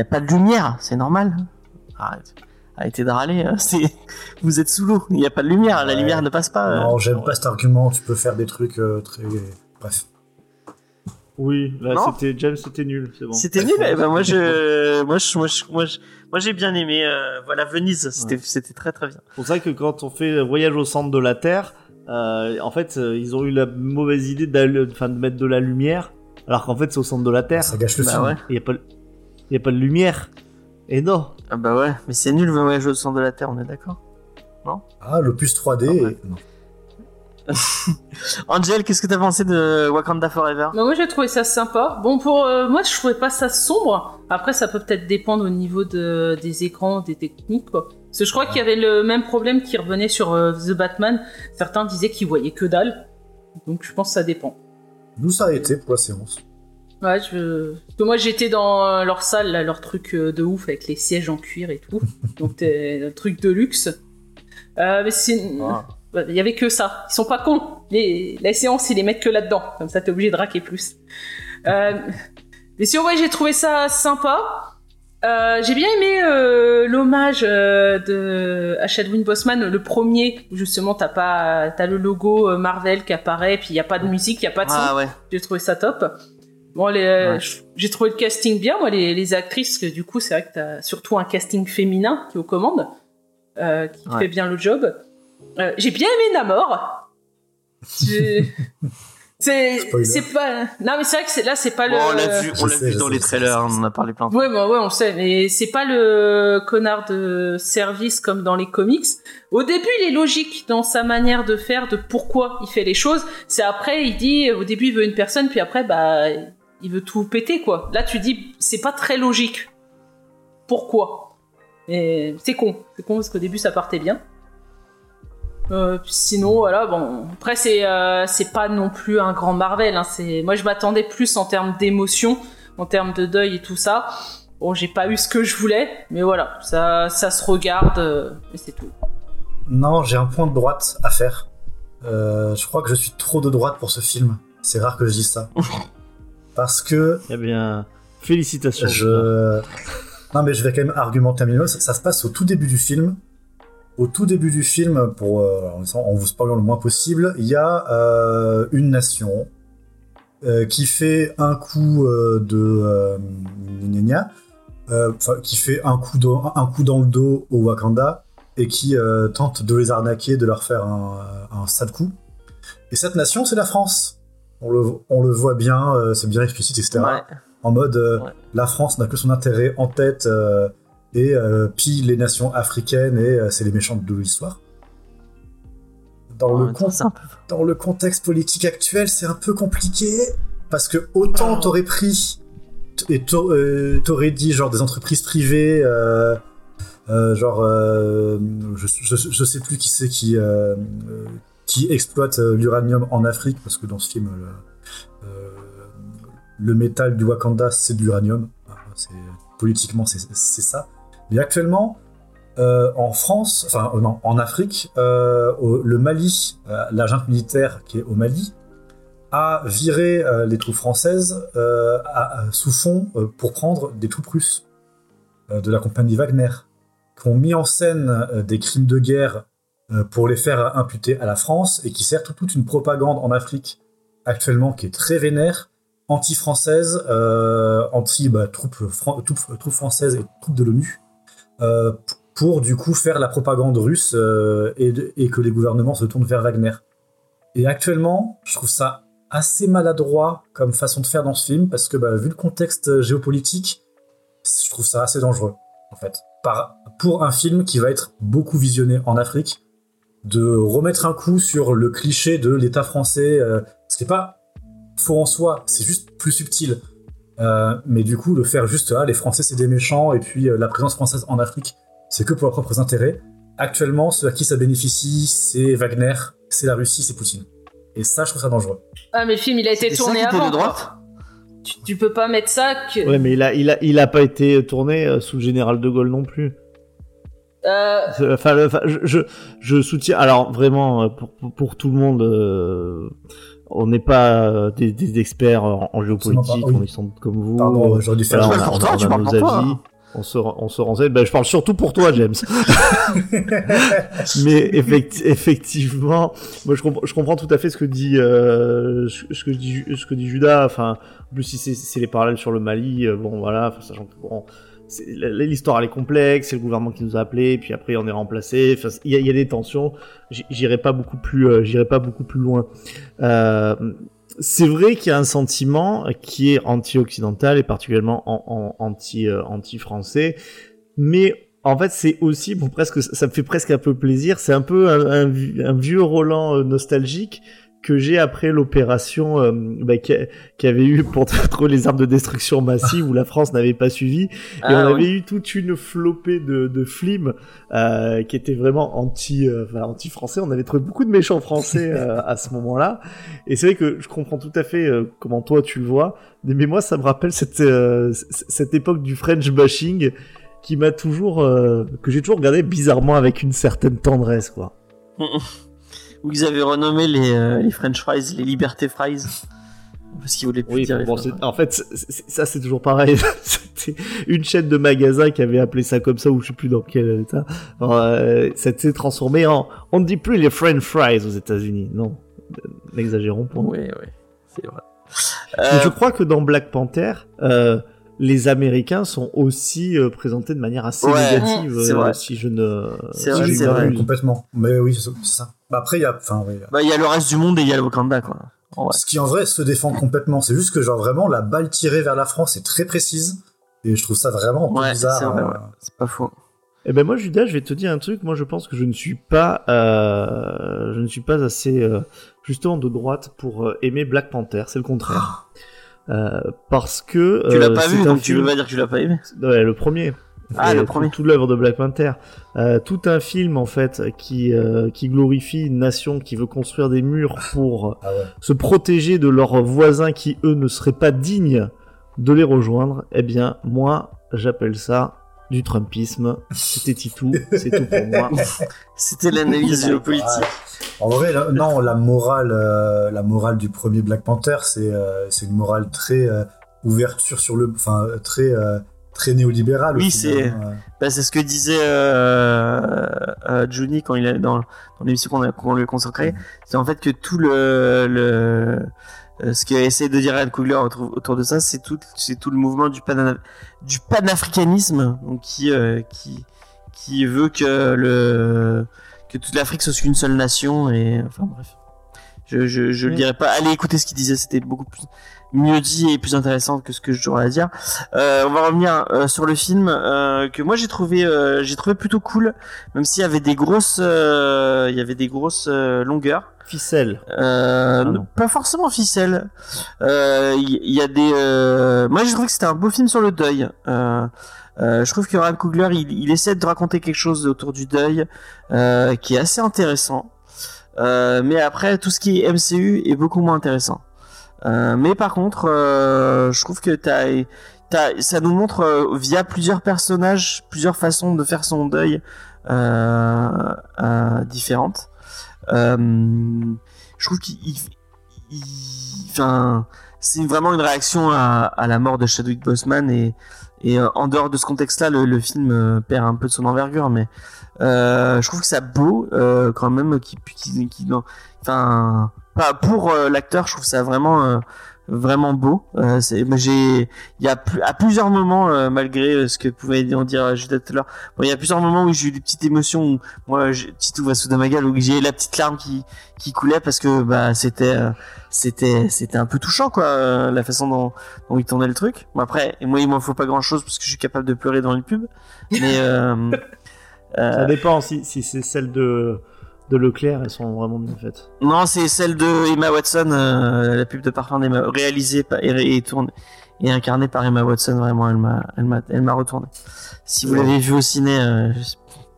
pas de lumière, c'est normal. Arrête. Arrêtez de râler. hein. <laughs> C'est, vous êtes sous l'eau. Il n'y a pas de lumière. La Ouais. lumière ne passe pas. euh. Non, j'aime pas cet argument. Tu peux faire des trucs euh, très. Bref. Oui, là Non. c'était James, c'était nul, c'est bon. C'était nul. eh ben, moi, je, <laughs> moi, je, moi, je, moi, je- moi, j'ai bien aimé. euh, voilà, Venise. C'était, c'était très, très bien. C'est pour ça que quand on fait Voyage au centre de la Terre, euh, en fait, ils ont eu la mauvaise idée enfin, de mettre de la lumière, alors qu'en fait c'est au centre de la Terre. Ça gâche le Bah film. ouais. Il n'y a, pas- y a pas de lumière. Et non. Ah bah ouais. Mais c'est nul le voyage au centre de la Terre. On est d'accord? Ah, l'opus 3D. Ah ouais. et- non. <laughs> Angel, qu'est-ce que t'as pensé de Wakanda Forever? Bah, moi j'ai trouvé ça sympa. Bon pour euh, moi je trouvais pas ça sombre. Après ça peut peut-être dépendre au niveau de, des écrans, des techniques quoi. Parce que je crois qu'il y avait le même problème qui revenait sur euh, The Batman. Certains disaient qu'ils voyaient que dalle. Donc je pense que ça dépend. Nous, ça a été pour la séance. Ouais, je... Parce que moi j'étais dans euh, leur salle, là, leur truc euh, de ouf avec les sièges en cuir et tout. <laughs> Donc un truc de luxe. Euh, mais c'est... Ah. Bah, Il y avait que ça. Ils sont pas cons. Les... La séance, ils les mettent que là-dedans. Comme ça, t'es obligé de raquer plus. Euh... Mais sinon, ouais, j'ai trouvé ça sympa. Euh, j'ai bien aimé euh, l'hommage euh, de à Chadwick Boseman, le premier où justement t'as pas t'as le logo euh, Marvel qui apparaît, puis il y a pas de musique, il y a pas de son. Ah ouais. J'ai trouvé ça top. Bon, Ouais. j'ai trouvé le casting bien, moi, les, les actrices, que du coup, c'est vrai que t'as surtout un casting féminin qui est aux commandes, qui Ouais. fait bien le job. J'ai bien aimé Namor. <laughs> C'est, c'est pas. Non, mais c'est vrai que c'est, là, c'est pas Bon, le. on l'a vu, on l'a vu dans les trailers. On en a parlé plein de fois. Ouais, bah ouais, on sait, mais c'est pas le connard de service comme dans les comics. Au début, il est logique dans sa manière de faire, de pourquoi il fait les choses. C'est après, il dit, au début, il veut une personne, puis après, bah, il veut tout péter, quoi. Là, tu dis, c'est pas très logique. Pourquoi? Et c'est con. C'est con parce qu'au début, ça partait bien. Euh, sinon, voilà, bon. Après, c'est euh, c'est pas non plus un grand Marvel. Hein, c'est moi, je m'attendais plus en termes d'émotion, en termes de deuil et tout ça. Bon, j'ai pas eu ce que je voulais, mais voilà, ça, ça se regarde, euh, et c'est tout. Non, j'ai un point de droite à faire. Euh, je crois que je suis trop de droite pour ce film. C'est rare que je dise ça. <laughs> Parce que Eh bien, félicitations. je. Non, mais je vais quand même argumenter un minimum. Ça, ça se passe au tout début du film. Au tout début du film, pour, euh, en, vous spoilant le moins possible, il y a euh, une nation euh, qui fait un coup de. Qui fait un coup, dans, un coup dans le dos au Wakanda et qui euh, tente de les arnaquer, de leur faire un, un sale coup. Et cette nation, c'est la France. On le, on le voit bien, euh, c'est bien explicite, etc Ouais. en mode euh, Ouais. la France n'a que son intérêt en tête et euh, pille les nations africaines et euh, c'est les méchants de l'histoire. Dans, le con- dans contexte politique actuel, c'est un peu compliqué parce que autant Ah. t'aurais pris et euh, t'aurais dit genre des entreprises privées, euh, euh, genre euh, je, je, je sais plus qui c'est qui qui exploite l'uranium en Afrique parce que dans ce film le, le métal du Wakanda c'est de l'uranium, politiquement c'est ça. Mais actuellement euh, en France, enfin euh, non, en Afrique, euh, le Mali, euh, militaire qui est au Mali, a viré les troupes françaises sous fond pour prendre des troupes russes de la compagnie Wagner, qui ont mis en scène des crimes de guerre pour les faire imputer à la France et qui sert toute, une propagande en Afrique actuellement qui est très vénère, anti-française, euh, anti-troupes troupes, troupes françaises et troupes de l'ONU. Euh, pour du coup faire la propagande russe euh, et, que les gouvernements se tournent vers Wagner. Et actuellement, je trouve ça assez maladroit comme façon de faire dans ce film parce que bah, vu le contexte géopolitique, je trouve ça assez dangereux en fait. Pour un film qui va être beaucoup visionné en Afrique, de remettre un coup sur le cliché de l'État français, euh, n'est pas faux en soi, c'est juste plus subtil. Euh, mais du coup, le faire juste, ah, les Français c'est des méchants, et puis euh, la présence française en Afrique, c'est que pour leurs propres intérêts. Actuellement, ceux à qui ça bénéficie, c'est Wagner, c'est la Russie, c'est Poutine. Et ça, je trouve ça dangereux. Ah, mais le film, il a été tourné avant. de droite Tu, tu peux pas mettre ça que. Ouais, mais il a, il a, il a pas été tourné euh, sous le général de Gaulle non plus. Euh, Enfin, le- enfin, je, je, je soutiens. Alors vraiment, pour, pour, pour tout le monde, euh, on n'est pas euh, des, des experts en, en géopolitique, Absolument pas, oui. on est sans doute comme vous. Pardon, Euh, j'aurais dû faire voilà, Tu on parles a, pour toi, tu on a parles nos hein. on se, on se renseigne. Ben, je parle surtout pour toi, James. <laughs> Mais effecti- effectivement, moi je, comprends- je comprends tout à fait ce que dit, euh, ce ce que dit, ce que dit Judas. Enfin, en plus si c'est c'est les parallèles sur le Mali, euh, bon voilà, enfin, sachant que bon, l'histoire elle est complexe, c'est le gouvernement qui nous a appelés, puis après on est remplacé. Enfin, il y, y a des tensions. J'irai pas beaucoup plus, euh, j'irai pas beaucoup plus loin. Euh, c'est vrai qu'il y a un sentiment qui est anti-occidental et particulièrement en, en- anti, euh, anti-français, mais en fait c'est aussi bon presque ça me fait presque un peu plaisir. C'est un peu un, un vieux Roland euh, nostalgique que j'ai après l'opération euh, bah, qui, avait eu pour <laughs> trouver les armes de destruction massive où la France n'avait pas suivi. Et Ah, on oui. avait eu toute une flopée de, de films euh, qui étaient vraiment anti euh, enfin, anti français on avait trouvé beaucoup de méchants français <laughs> euh, à ce moment-là. Et c'est vrai que je comprends tout à fait euh, comment toi tu le vois. Mais moi ça me rappelle cette euh, cette époque du French bashing qui m'a toujours euh, que j'ai toujours regardé bizarrement avec une certaine tendresse quoi <laughs> Où ils avaient renommé les, euh, les French fries, les Liberté fries. Parce qu'ils voulaient plus Oui, dire les bon, en fait, ça c'est toujours pareil. <laughs> C'était une chaîne de magasins qui avait appelé ça comme ça, ou je sais plus dans quel état. Euh, ça s'est transformé en. On ne dit plus les French fries aux États-Unis. Non, n'exagérons pas. Oui, oui, c'est vrai. Euh, je crois que dans Black Panther, euh, les Américains sont aussi euh, présentés de manière assez Ouais, négative, c'est euh, vrai. si je ne. C'est si vrai, vrai. Complètement. Mais oui, c'est ça. Bah après, il y a, enfin, oui. bah, il y a le reste du monde et il y a le Wakanda, quoi. Ce qui en vrai se défend complètement. C'est juste que genre vraiment la balle tirée vers la France est très précise et je trouve ça vraiment Ouais, bizarre. c'est vrai, euh, ouais. C'est pas faux. Eh ben moi Judas, je vais te dire un truc. Moi, je pense que je ne suis pas, euh, je ne suis pas assez euh, justement de droite pour euh, aimer Black Panther. C'est le contraire. Euh, parce que Tu l'as pas vu, donc tu veux pas dire que tu l'as pas aimé. Ouais, le premier. Ah, Et le tout- premier. Toute l'œuvre de Black Panther. Euh, tout un film en fait qui euh, qui glorifie une nation qui veut construire des murs pour Ah ouais. se protéger de leurs voisins qui eux ne seraient pas dignes de les rejoindre. Eh bien, moi, j'appelle ça du Trumpisme. C'était Titou, c'est tout pour moi. <laughs> C'était l'analyse géopolitique. En vrai, la- non, la morale, euh, la morale du premier Black Panther, c'est euh, c'est une morale très euh, ouverture sur le, enfin très euh, très néolibérale. Oui, c'est- hein. Bah, c'est ce que disait euh, euh, Juni quand il est dans, dans l'émission qu'on a- qu'on lui a consacrée. C'est en fait que tout le, le euh, ce qu'essaie de dire Ryan Coogler autour, autour de ça, c'est tout, tout le mouvement du, pana, du panafricanisme, donc qui, euh, qui, qui veut que le que toute l'Afrique soit une seule nation et enfin bref. Je, je, je le Mm. dirais pas. Allez écouter ce qu'il disait, c'était beaucoup plus mieux dit et plus intéressant que ce que j'aurais à dire. Euh, on va revenir euh, sur le film euh, que moi j'ai trouvé euh, j'ai trouvé plutôt cool, même s'il y avait des grosses euh, il y avait des grosses euh, longueurs. Ficelle. Euh, Ah pas forcément ficelle. Euh, Il y, y a des. euh, Moi, j'ai trouvé que c'était un beau film sur le deuil. Euh, euh, je trouve que Ryan Coogler, il, il essaie de raconter quelque chose autour du deuil euh, qui est assez intéressant. Euh, mais après, tout ce qui est MCU est beaucoup moins intéressant. Euh, mais par contre, euh, je trouve que ça nous montre via plusieurs personnages, plusieurs façons de faire son deuil différentes. Je trouve qu'il, c'est vraiment une réaction à, la mort de Chadwick Boseman et, et en dehors de ce contexte-là, le, le film perd un peu de son envergure, mais je trouve que ça beau euh, quand même, qui, qui, qui, non, enfin, pour euh, l'acteur, je trouve ça vraiment euh, vraiment beau. Euh, j'ai, il y a plus- à plusieurs moments, euh, malgré euh, ce que pouvait en dire Judas tout à l'heure, bon, il y a plusieurs moments où j'ai eu des petites émotions. Où, moi, Titou va sous ma gueule, où j'ai la petite larme qui qui coulait parce que bah c'était euh, c'était c'était un peu touchant quoi, euh, la façon dont dont il tournait le truc. Bon, après, et moi il m'en faut pas grand chose parce que je suis capable de pleurer dans les pubs, mais euh, euh, <laughs> Ça dépend si, si c'est celle de, de Leclerc, elles sont vraiment bien faites. Non, c'est celle de Emma Watson, euh, la pub de parfum d'Emma, réalisée par, et, et tournée et incarnée par Emma Watson. Vraiment, elle m'a, elle m'a, elle m'a retourné. Si vous Ouais. l'avez vu au ciné, euh,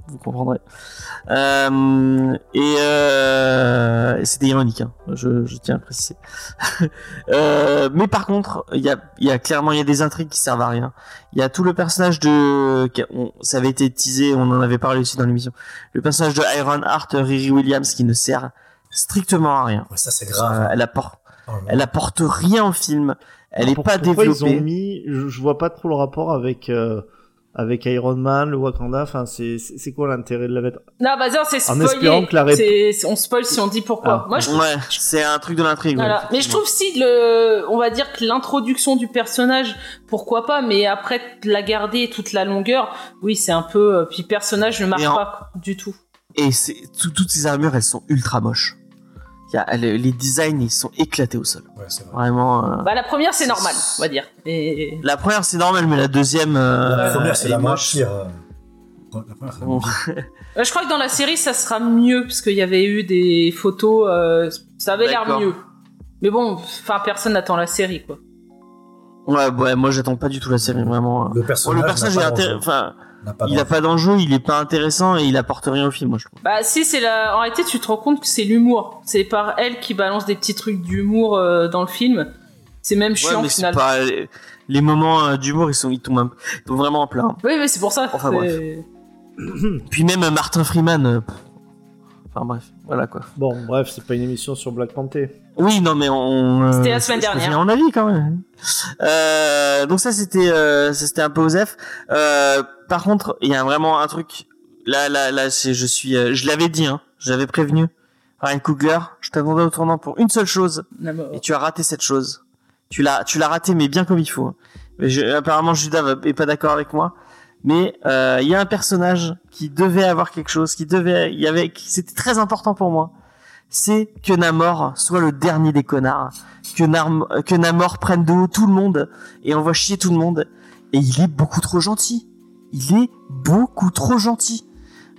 vous comprendrez. Euh, et euh, c'était ironique, hein, je, je tiens à préciser. <laughs> Euh, mais par contre, il y a, y a clairement il y a des intrigues qui servent à rien. Il y a tout le personnage de, on- ça avait été teasé, on en avait parlé aussi dans l'émission. Le personnage de Iron Heart, Riri Williams, qui ne sert strictement à rien. Ouais, ça c'est Euh, grave. elle apporte, Oh elle apporte rien au film. Elle est Pour- pas développée. Ils ont mis, je, je vois pas trop le rapport avec, euh, avec Iron Man, le Wakanda. Enfin, c'est c'est quoi l'intérêt de la mettre Non, bah non, c'est En spoilé. espérant que la rép- On spoil si on dit pourquoi. Ah. Moi, je Ouais, c'est un truc de l'intrigue. ouais, Voilà. Mais je trouve si le, on va dire que l'introduction du personnage, pourquoi pas, mais après la garder toute la longueur, oui, c'est un peu. euh, Puis personnage ne marche en- pas du tout. Et c'est tout- toutes ces armures, elles sont ultra moches. Il y a, les, les designs, ils sont éclatés au sol. Ouais, c'est vrai. Vraiment. euh, Bah la première c'est normal, on va dire. Et La première, c'est normal, mais la deuxième. euh, La première, c'est est la moins pire. euh. La première, c'est la Bon. <laughs> Euh, je crois que dans la série ça sera mieux parce qu'il y avait eu des photos, euh, ça avait l'air mieux. Mais bon, enfin personne n'attend la série quoi. Ouais, ouais, moi j'attends pas du tout la série, vraiment. Le Bon, personnage, le personnage est n'a pas enfin, N'a pas il a d'enjeu. pas d'enjeu, il est pas intéressant et il apporte rien au film, moi je trouve. Bah si c'est la, en réalité tu te rends compte que c'est l'humour. C'est par elle qui balance des petits trucs d'humour euh, dans le film. C'est même Ouais, chiant mais au c'est final. pas les, moments euh, d'humour, ils sont, ils tombent, un- ils tombent vraiment en plein. Oui, oui, c'est pour ça. Enfin, Puis même euh, Martin Freeman. Enfin bref, voilà quoi. Bon, bref, c'est pas une émission sur Black Panther. Oui, non, mais on. euh, C'était la semaine dernière. préfère mon avis quand même. Euh, donc ça, c'était, euh, ça, c'était un peu Osef. Euh, par contre, il y a vraiment un truc. Là, là, là, c'est, je suis, euh, je l'avais dit, hein, j'avais prévenu. Ryan Coogler, je t'attendais au tournant pour une seule chose, et tu as raté cette chose. Tu l'as, tu l'as raté, mais bien comme il faut. Mais je- apparemment, Judas est pas d'accord avec moi. Mais euh, il y a un personnage qui devait avoir quelque chose, qui devait, il y avait, c'était très important pour moi. C'est que Namor soit le dernier des connards, que, que Namor prenne de haut tout le monde et envoie chier tout le monde. Et il est beaucoup trop gentil. Il est beaucoup trop gentil.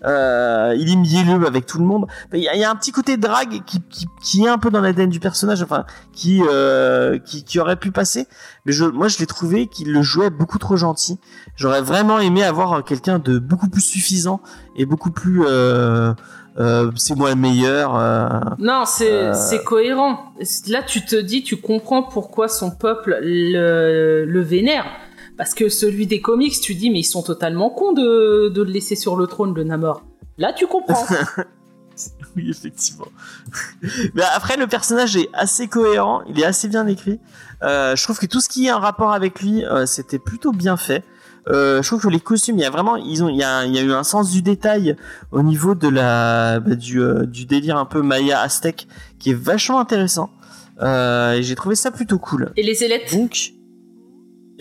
Euh, il est mielleux avec tout le monde. Il y, y a un petit côté drague qui, qui, qui est un peu dans l'ADN du personnage, enfin qui, euh, qui qui aurait pu passer. Mais je, moi, je l'ai trouvé qu'il le jouait beaucoup trop gentil. J'aurais vraiment aimé avoir quelqu'un de beaucoup plus suffisant et beaucoup plus. Euh, euh, c'est moi le meilleur. euh, Non, c'est Euh. cohérent. Là, tu te dis, tu comprends pourquoi son peuple le, le vénère. Parce que celui des comics, tu dis, mais ils sont totalement cons de, de le laisser sur le trône, le Namor. Là, tu comprends. <laughs> Oui, effectivement. <laughs> Mais après, le personnage est assez cohérent, il est assez bien écrit. Euh, je trouve que tout ce qui est en rapport avec lui, euh, c'était plutôt bien fait. Euh, je trouve que les costumes, il y a vraiment, ils ont, il y a, il y a eu un sens du détail au niveau de la, bah, du, euh, du délire un peu Maya aztèque qui est vachement intéressant. Euh, et j'ai trouvé ça plutôt cool. Et les ailettes? Donc,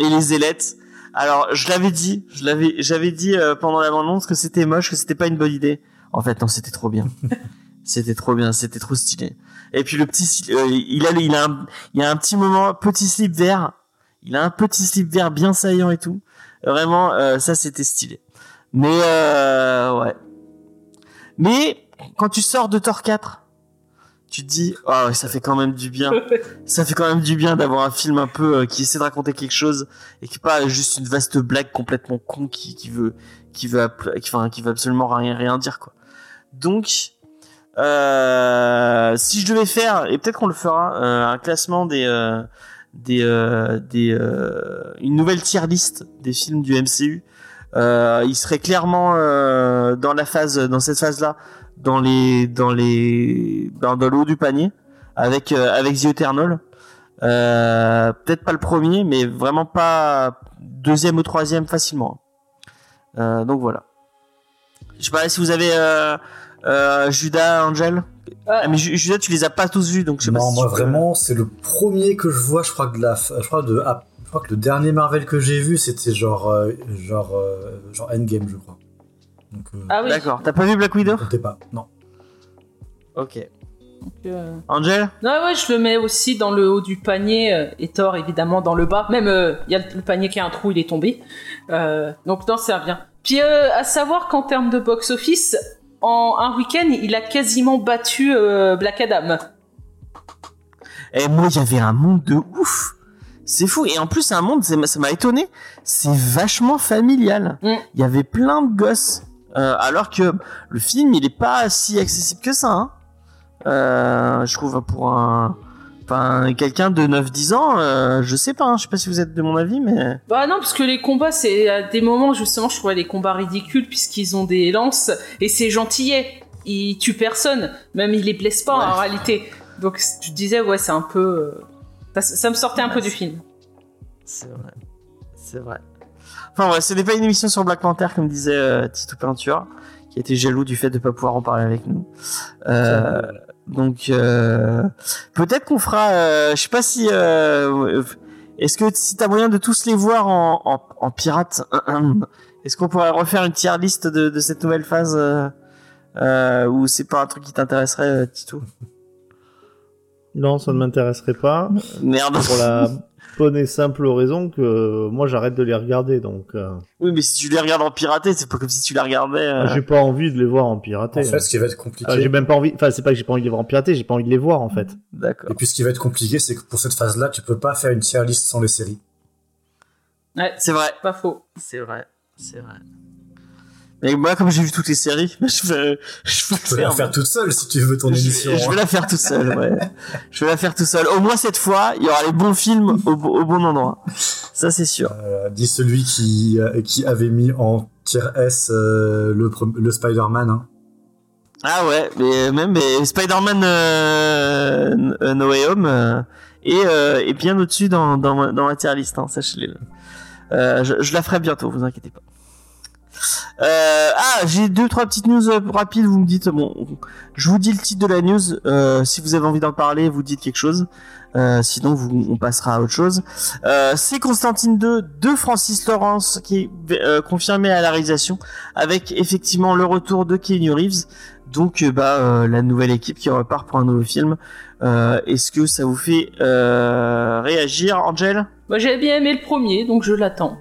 et les ailettes. Alors, je l'avais dit, je l'avais, j'avais dit euh, pendant la bande que c'était moche, que c'était pas une bonne idée. En fait, non, c'était trop bien. <laughs> c'était trop bien, c'était trop stylé. Et puis le petit, euh, il a, il a, un, il a un petit moment, petit slip vert. Il a un petit slip vert bien saillant et tout. Vraiment, euh, ça c'était stylé. Mais euh, ouais. Mais quand tu sors de Thor 4, tu te dis, oh, ouais, ça fait quand même du bien <laughs> ça fait quand même du bien d'avoir un film un peu euh, qui essaie de raconter quelque chose et qui est pas juste une vaste blague complètement con qui, qui veut qui veut qui, enfin, qui veut absolument rien rien dire quoi. Donc euh, si je devais faire et peut-être qu'on le fera euh, un classement des euh, des euh, des euh, une nouvelle tier list des films du MCU euh, il serait clairement euh, dans la phase dans cette phase là dans les dans les dans, dans le haut du panier avec euh, avec The Eternal. Euh, peut-être pas le premier, mais vraiment pas deuxième ou troisième facilement. Euh, donc voilà. Je sais pas si vous avez euh, euh, Judas, Angel. Ah, mais Ju- Judas, tu les as pas tous vus, donc je sais pas Non, si moi vraiment, c'est le premier que je vois. Je crois que de la, je crois de, ah, je crois que le dernier Marvel que j'ai vu, c'était genre, euh, genre, euh, genre Endgame, je crois. Donc, euh, Ah oui. D'accord. T'as pas vu Black Widow? comptez pas. Non. Ok. Donc, euh, Angel? Non, ouais, je le mets aussi dans le haut du panier euh, et Thor évidemment dans le bas. Même euh, il y a le, panier qui a un trou, il est tombé. Euh, donc non, ça revient. Puis euh, à savoir qu'en termes de box-office, en un week-end, il a quasiment battu euh, Black Adam. Et moi, il y avait un monde de ouf. C'est fou. Et en plus, c'est un monde, c'est- ça m'a étonné. C'est vachement familial. Mm. Il y avait plein de gosses. Euh, alors que le film, il est pas si accessible que ça. hein. Euh, je trouve pour un, enfin, quelqu'un de 9-10 ans, euh, je sais pas. hein. je sais pas si vous êtes de mon avis, mais Bah non, parce que les combats, c'est à des moments justement, je trouvais les combats ridicules puisqu'ils ont des lances et c'est gentillet. Ils tuent personne, même ils les blessent pas Ouais. en réalité. Donc tu te disais ouais, c'est un peu, ça, ça me sortait un peu du film. c'est vrai. C'est vrai. Enfin ouais, ce n'est pas une émission sur Black Panther comme disait euh, Tito Peinture, qui était jaloux du fait de pas pouvoir en parler avec nous. Euh, donc euh, peut-être qu'on fera, euh, je sais pas si, euh, est-ce que si t'as moyen de tous les voir en, en, en pirate, <clears throat> est-ce qu'on pourrait refaire une tier liste de, de cette nouvelle phase ou c'est pas un truc qui t'intéresserait, Tito? Non, ça ne m'intéresserait pas. Merde. Pour la bonne et simple raison que moi j'arrête de les regarder, donc euh, Oui, mais si tu les regardes en piraté, c'est pas comme si tu les regardais. euh, j'ai pas envie de les voir en piraté. En fait, ce qui va être compliqué. Ah, j'ai même pas envie. Enfin, c'est pas que j'ai pas envie de les voir en piraté, j'ai pas envie de les voir en fait. D'accord. Et puis ce qui va être compliqué, c'est que pour cette phase-là, tu peux pas faire une tier list sans les séries. Ouais, C'est vrai. pas faux. C'est vrai, c'est vrai. Mais moi, comme j'ai vu toutes les séries, <laughs> je vais, je vais Tu peux la faire, toute seule si tu veux ton je, émission. vais, je vais hein. la faire tout seul, ouais. <laughs> je vais la faire tout seul. Au moins cette fois, il y aura les bons films au, bo- au bon endroit. Ça, c'est sûr. Euh, dit celui qui, euh, qui avait mis en tier S euh, le, le Spider-Man. Hein. Ah ouais, mais même mais Spider-Man euh, No Way Home euh, est, euh, est bien au-dessus dans, dans, dans ma tier list, hein, sachez-le. Euh, je, je la ferai bientôt, vous inquiétez pas. Euh, ah, j'ai deux trois petites news euh, rapides. Vous me dites bon, je vous dis le titre de la news. euh, si vous avez envie d'en parler, vous dites quelque chose. Euh, sinon, on passera à autre chose. C'est Constantine 2 de Francis Lawrence qui est confirmé à la réalisation, avec effectivement le retour de Keanu Reeves. Donc, bah, la nouvelle équipe qui repart pour un nouveau film. Est-ce que ça vous fait réagir, Angel? Moi, j'avais bien aimé le premier, donc je l'attends.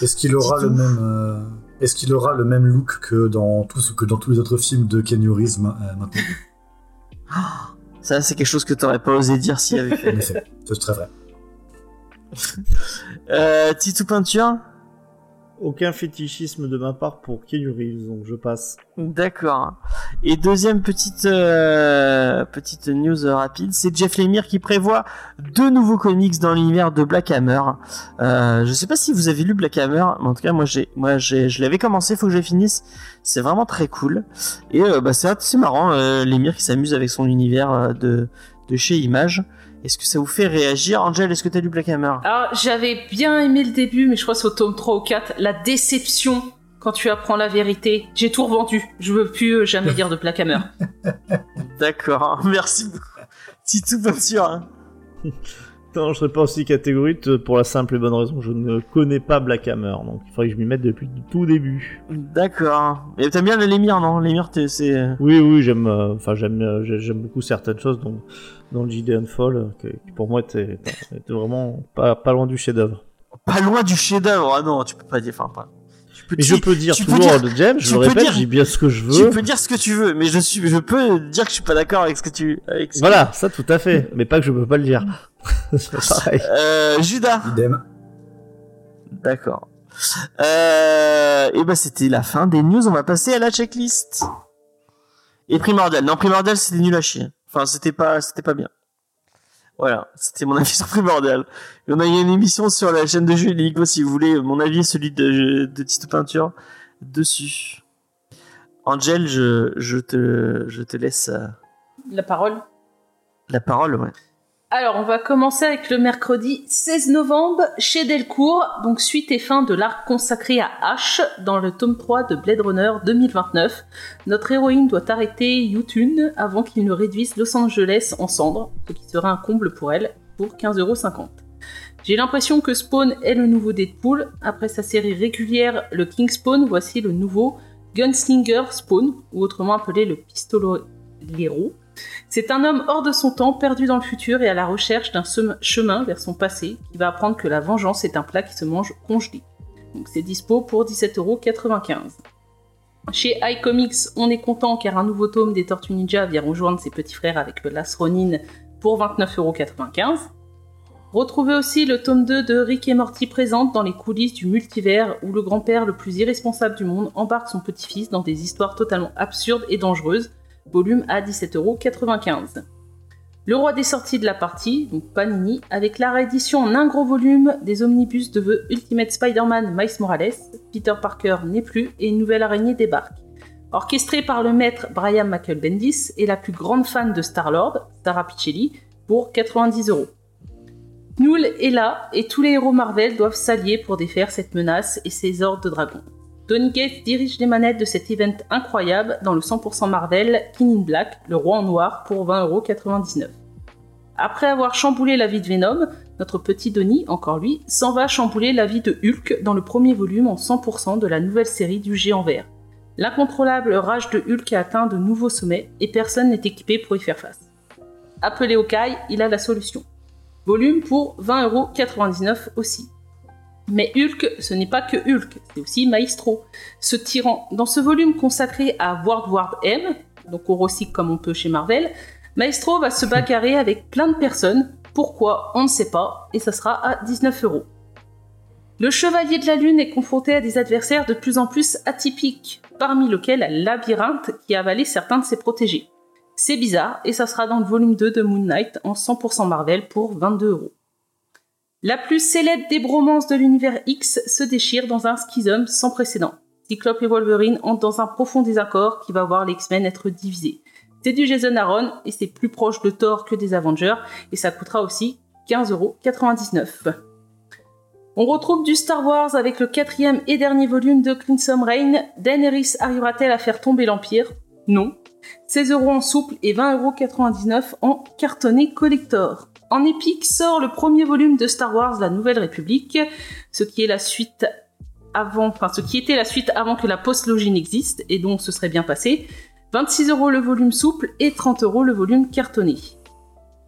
Est-ce qu'il aura le même euh, Est-ce qu'il aura le même look que dans tout ce que dans tous les autres films de Keanu Reeves euh, maintenant <gasps> Ça, c'est quelque chose que t'aurais pas osé dire s'il avait fait. En effet, c'est très vrai. Euh, Titou Peinture? Aucun fétichisme de ma part pour Keanu Reeves, donc je passe. D'accord. Et deuxième petite euh, petite news rapide, c'est Jeff Lemire qui prévoit deux nouveaux comics dans l'univers de Black Hammer. Euh, je sais pas si vous avez lu Black Hammer, mais en tout cas moi j'ai moi j'ai je l'avais commencé, faut que je finisse. C'est vraiment très cool. Et euh, bah c'est marrant euh, Lemire qui s'amuse avec son univers de de chez Image. Est-ce que ça vous fait réagir, Angel Est-ce que t'as lu Black Hammer? Alors, j'avais bien aimé le début, mais je crois que c'est au tome 3 ou 4. La déception quand tu apprends la vérité. J'ai tout revendu. Je veux plus euh, jamais dire de Black Hammer. <laughs> D'accord, merci beaucoup. Titou Peinture. hein. <laughs> Non, je serais pas aussi catégorique euh, pour la simple et bonne raison que je ne connais pas Black Hammer, donc il faudrait que je m'y mette depuis le tout début. D'accord. Mais t'aimes bien le Lemire, non? Lemire, t'es- c'est... euh, Oui, oui, j'aime, euh, enfin j'aime, euh, j'ai- j'aime beaucoup certaines choses dans, dans le Gideon Fall, euh, que, qui pour moi était, était vraiment pas, pas loin du chef-d'œuvre. Pas loin du chef-d'œuvre. Ah non, tu peux pas dire. Enfin, pas. Tu peux, Mais je peux dire tu peux toujours dire- de James, tu je le peux répète, dire- j'ai bien ce que je tu veux. peux dire ce que tu veux, mais je suis, je peux dire que je suis pas d'accord avec ce que tu. Avec ce que- Voilà, ça tout à fait, mais pas que je peux pas le dire. <laughs> C'est pareil. Euh, Judas. Idem. D'accord. Euh, et ben c'était la fin des news. On va passer à la checklist. Et primordial. Non, primordial c'était nul à chier. Enfin, c'était pas, c'était pas bien. Voilà, c'était mon <laughs> avis sur primordial. Et on a eu une émission sur la chaîne de jeux Ligue, si vous voulez. Mon avis celui de, de Tito Peinture dessus. Angel, je, je te, je te laisse euh, La parole. la parole, ouais. Alors, on va commencer avec le mercredi 16 novembre chez Delcourt, donc suite et fin de l'arc consacré à Ash dans le tome 3 de Blade Runner 2029. Notre héroïne doit arrêter Yutun avant qu'il ne réduise Los Angeles en cendres, ce qui serait un comble pour elle, pour 15,50€. J'ai l'impression que Spawn est le nouveau Deadpool. Après sa série régulière, le King Spawn, voici le nouveau Gunslinger Spawn, ou autrement appelé le pistolero. C'est un homme hors de son temps, perdu dans le futur et à la recherche d'un chemin vers son passé, qui va apprendre que la vengeance est un plat qui se mange congelé. Donc c'est dispo pour 17,95€. Chez iComics, on est content car un nouveau tome des Tortues Ninja vient rejoindre ses petits frères avec le Las Ronin pour 29,95€. Retrouvez aussi le tome 2 de Rick et Morty présente dans les coulisses du multivers où le grand-père le plus irresponsable du monde embarque son petit-fils dans des histoires totalement absurdes et dangereuses volume à 17,95€. Le roi des sorties de la partie, donc Panini, avec la réédition en un gros volume des omnibus de The Ultimate Spider-Man Miles Morales, Peter Parker n'est plus et une nouvelle araignée débarque. Orchestré par le maître Brian Michael Bendis et la plus grande fan de Star-Lord, Sarah Pichelli, pour 90 euros. Knull est là et tous les héros Marvel doivent s'allier pour défaire cette menace et ses hordes de dragons. Donny Gates dirige les manettes de cet event incroyable dans le 100% Marvel King in Black, le roi en noir, pour 20,99€. Après avoir chamboulé la vie de Venom, notre petit Donny, encore lui, s'en va chambouler la vie de Hulk dans le premier volume en 100% de la nouvelle série du géant vert. L'incontrôlable rage de Hulk a atteint de nouveaux sommets et personne n'est équipé pour y faire face. Appelé Hawkeye, il a la solution. Volume pour 20,99€ aussi. Mais Hulk, ce n'est pas que Hulk, c'est aussi Maestro, ce tyran. Dans ce volume consacré à World War M, donc on recycle comme on peut chez Marvel, Maestro va se bagarrer avec plein de personnes. Pourquoi On ne sait pas, et ça sera à 19 euros. Le Chevalier de la Lune est confronté à des adversaires de plus en plus atypiques, parmi lesquels Labyrinthe qui a avalé certains de ses protégés. C'est bizarre, et ça sera dans le volume 2 de Moon Knight en 100% Marvel pour 22 euros. La plus célèbre des bromances de l'univers X se déchire dans un schisme sans précédent. Cyclope et Wolverine entrent dans un profond désaccord qui va voir les X-Men être divisés. C'est du Jason Aaron et c'est plus proche de Thor que des Avengers et ça coûtera aussi 15,99€. On retrouve du Star Wars avec le quatrième et dernier volume de Crimson Reign. Daenerys arrivera-t-elle à faire tomber l'Empire? Non. 16 euros en souple et 20,99€ en cartonné collector. En épique sort le premier volume de Star Wars La Nouvelle République, ce qui était la suite avant que la postlogie n'existe et donc ce serait bien passé. 26 euros le volume souple et 30 euros le volume cartonné.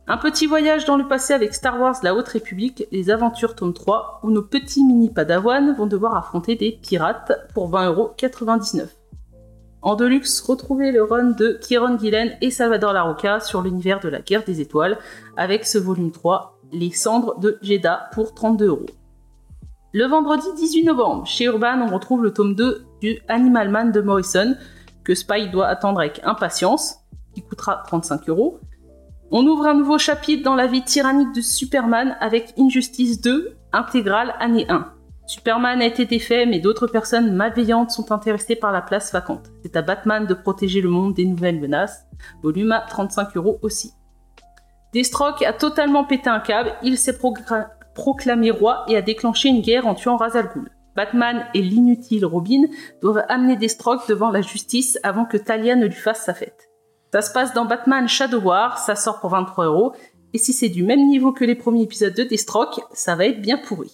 Un petit voyage dans le passé avec Star Wars La Haute République, les aventures tome 3, où nos petits mini padawans vont devoir affronter des pirates pour 20,99€. En deluxe, retrouvez le run de Kieron Gillen et Salvador Larocca sur l'univers de la guerre des étoiles, avec ce volume 3, Les cendres de Jeddah, pour 32 euros. Le vendredi 18 novembre, chez Urban, on retrouve le tome 2 du Animal Man de Morrison, que Spike doit attendre avec impatience, qui coûtera 35 euros. On ouvre un nouveau chapitre dans la vie tyrannique de Superman avec Injustice 2, intégrale année 1. Superman a été défait, mais d'autres personnes malveillantes sont intéressées par la place vacante. C'est à Batman de protéger le monde des nouvelles menaces. Volume à 35 euros aussi. Deathstroke a totalement pété un câble, il s'est proclamé roi et a déclenché une guerre en tuant Ra's al Ghul. Batman et l'inutile Robin doivent amener Deathstroke devant la justice avant que Talia ne lui fasse sa fête. Ça se passe dans Batman Shadow War, ça sort pour 23 euros, et si c'est du même niveau que les premiers épisodes de Deathstroke, ça va être bien pourri.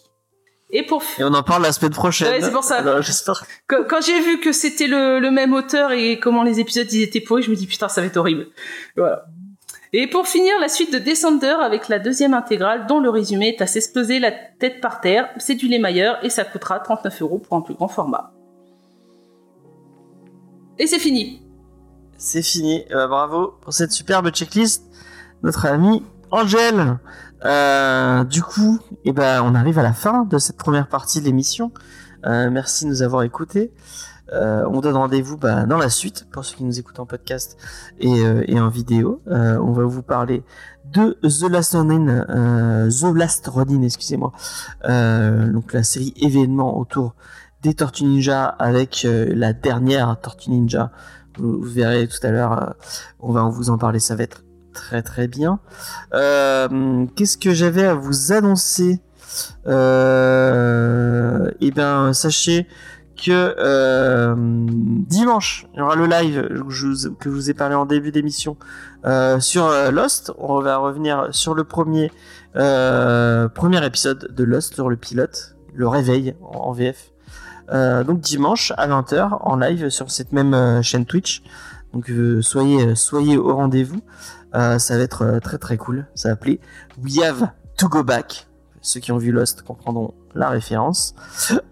Et pour Et on en parle la semaine prochaine. Ouais, c'est pour ça. J'espère. quand, quand j'ai vu que c'était le, le même auteur et comment les épisodes ils étaient pourris, je me dis putain ça va être horrible. Voilà. Et pour finir, la suite de Descender avec la deuxième intégrale dont le résumé est à s'exploser la tête par terre. C'est du Lemailleur et ça coûtera 39 euros pour un plus grand format. Et c'est fini. C'est fini. Euh, bravo pour cette superbe checklist, notre ami Angèle. Euh, du coup, eh ben, on arrive à la fin de cette première partie de l'émission. Euh, merci de nous avoir écoutés. Euh, on donne rendez-vous bah, dans la suite pour ceux qui nous écoutent en podcast et, euh, et en vidéo. Euh, on va vous parler de The Last Ronin, The Last Ronin, excusez-moi. Donc la série événement autour des Tortues Ninja avec la dernière Tortue Ninja. Vous, vous verrez tout à l'heure. on va vous en parler. Ça va être très très bien. Euh, Qu'est-ce que j'avais à vous annoncer euh, Eh bien, sachez que euh, dimanche, il y aura le live que je vous, ai parlé en début d'émission sur Lost. On va revenir sur le premier premier épisode de Lost, sur le pilote, le réveil en, VF. Donc dimanche à 20h en live sur cette même chaîne Twitch. Donc soyez au rendez-vous. Euh, ça va être euh, très très cool. Ça va appeler We Have to Go Back. Ceux qui ont vu Lost comprendront la référence.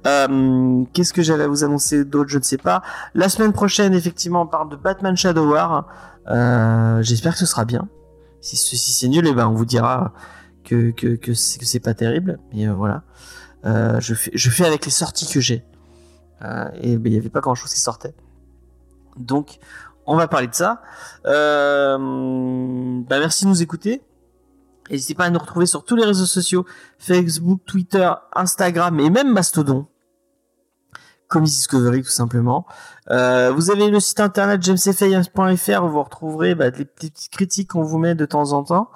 Euh, Qu'est-ce que j'avais à vous annoncer d'autre? Je ne sais pas. La semaine prochaine, effectivement, on parle de Batman Shadow War. Euh, J'espère que ce sera bien. Si, si c'est nul, eh ben, on vous dira que, que, que c'est pas terrible. Mais euh, voilà. Je, fais, je fais avec les sorties que j'ai. Et il n'y avait pas grand chose qui sortait. Donc, on va parler de ça. Euh, bah, merci de nous écouter. N'hésitez pas à nous retrouver sur tous les réseaux sociaux Facebook, Twitter, Instagram et même Mastodon. Comics Discovery tout simplement. Euh, vous avez le site internet jamesfayens.fr où vous retrouverez bah, les petites critiques qu'on vous met de temps en temps,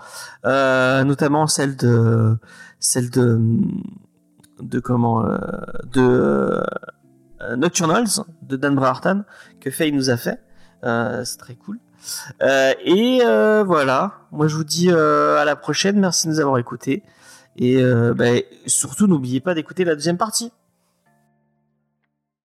euh, notamment celle de celle de de comment euh, de Nocturnals de Dan Brahartan que Faye nous a fait. Euh, c'est très cool. Euh, et euh, voilà, moi je vous dis à la prochaine, merci de nous avoir écoutés. Et bah, surtout n'oubliez pas d'écouter la deuxième partie.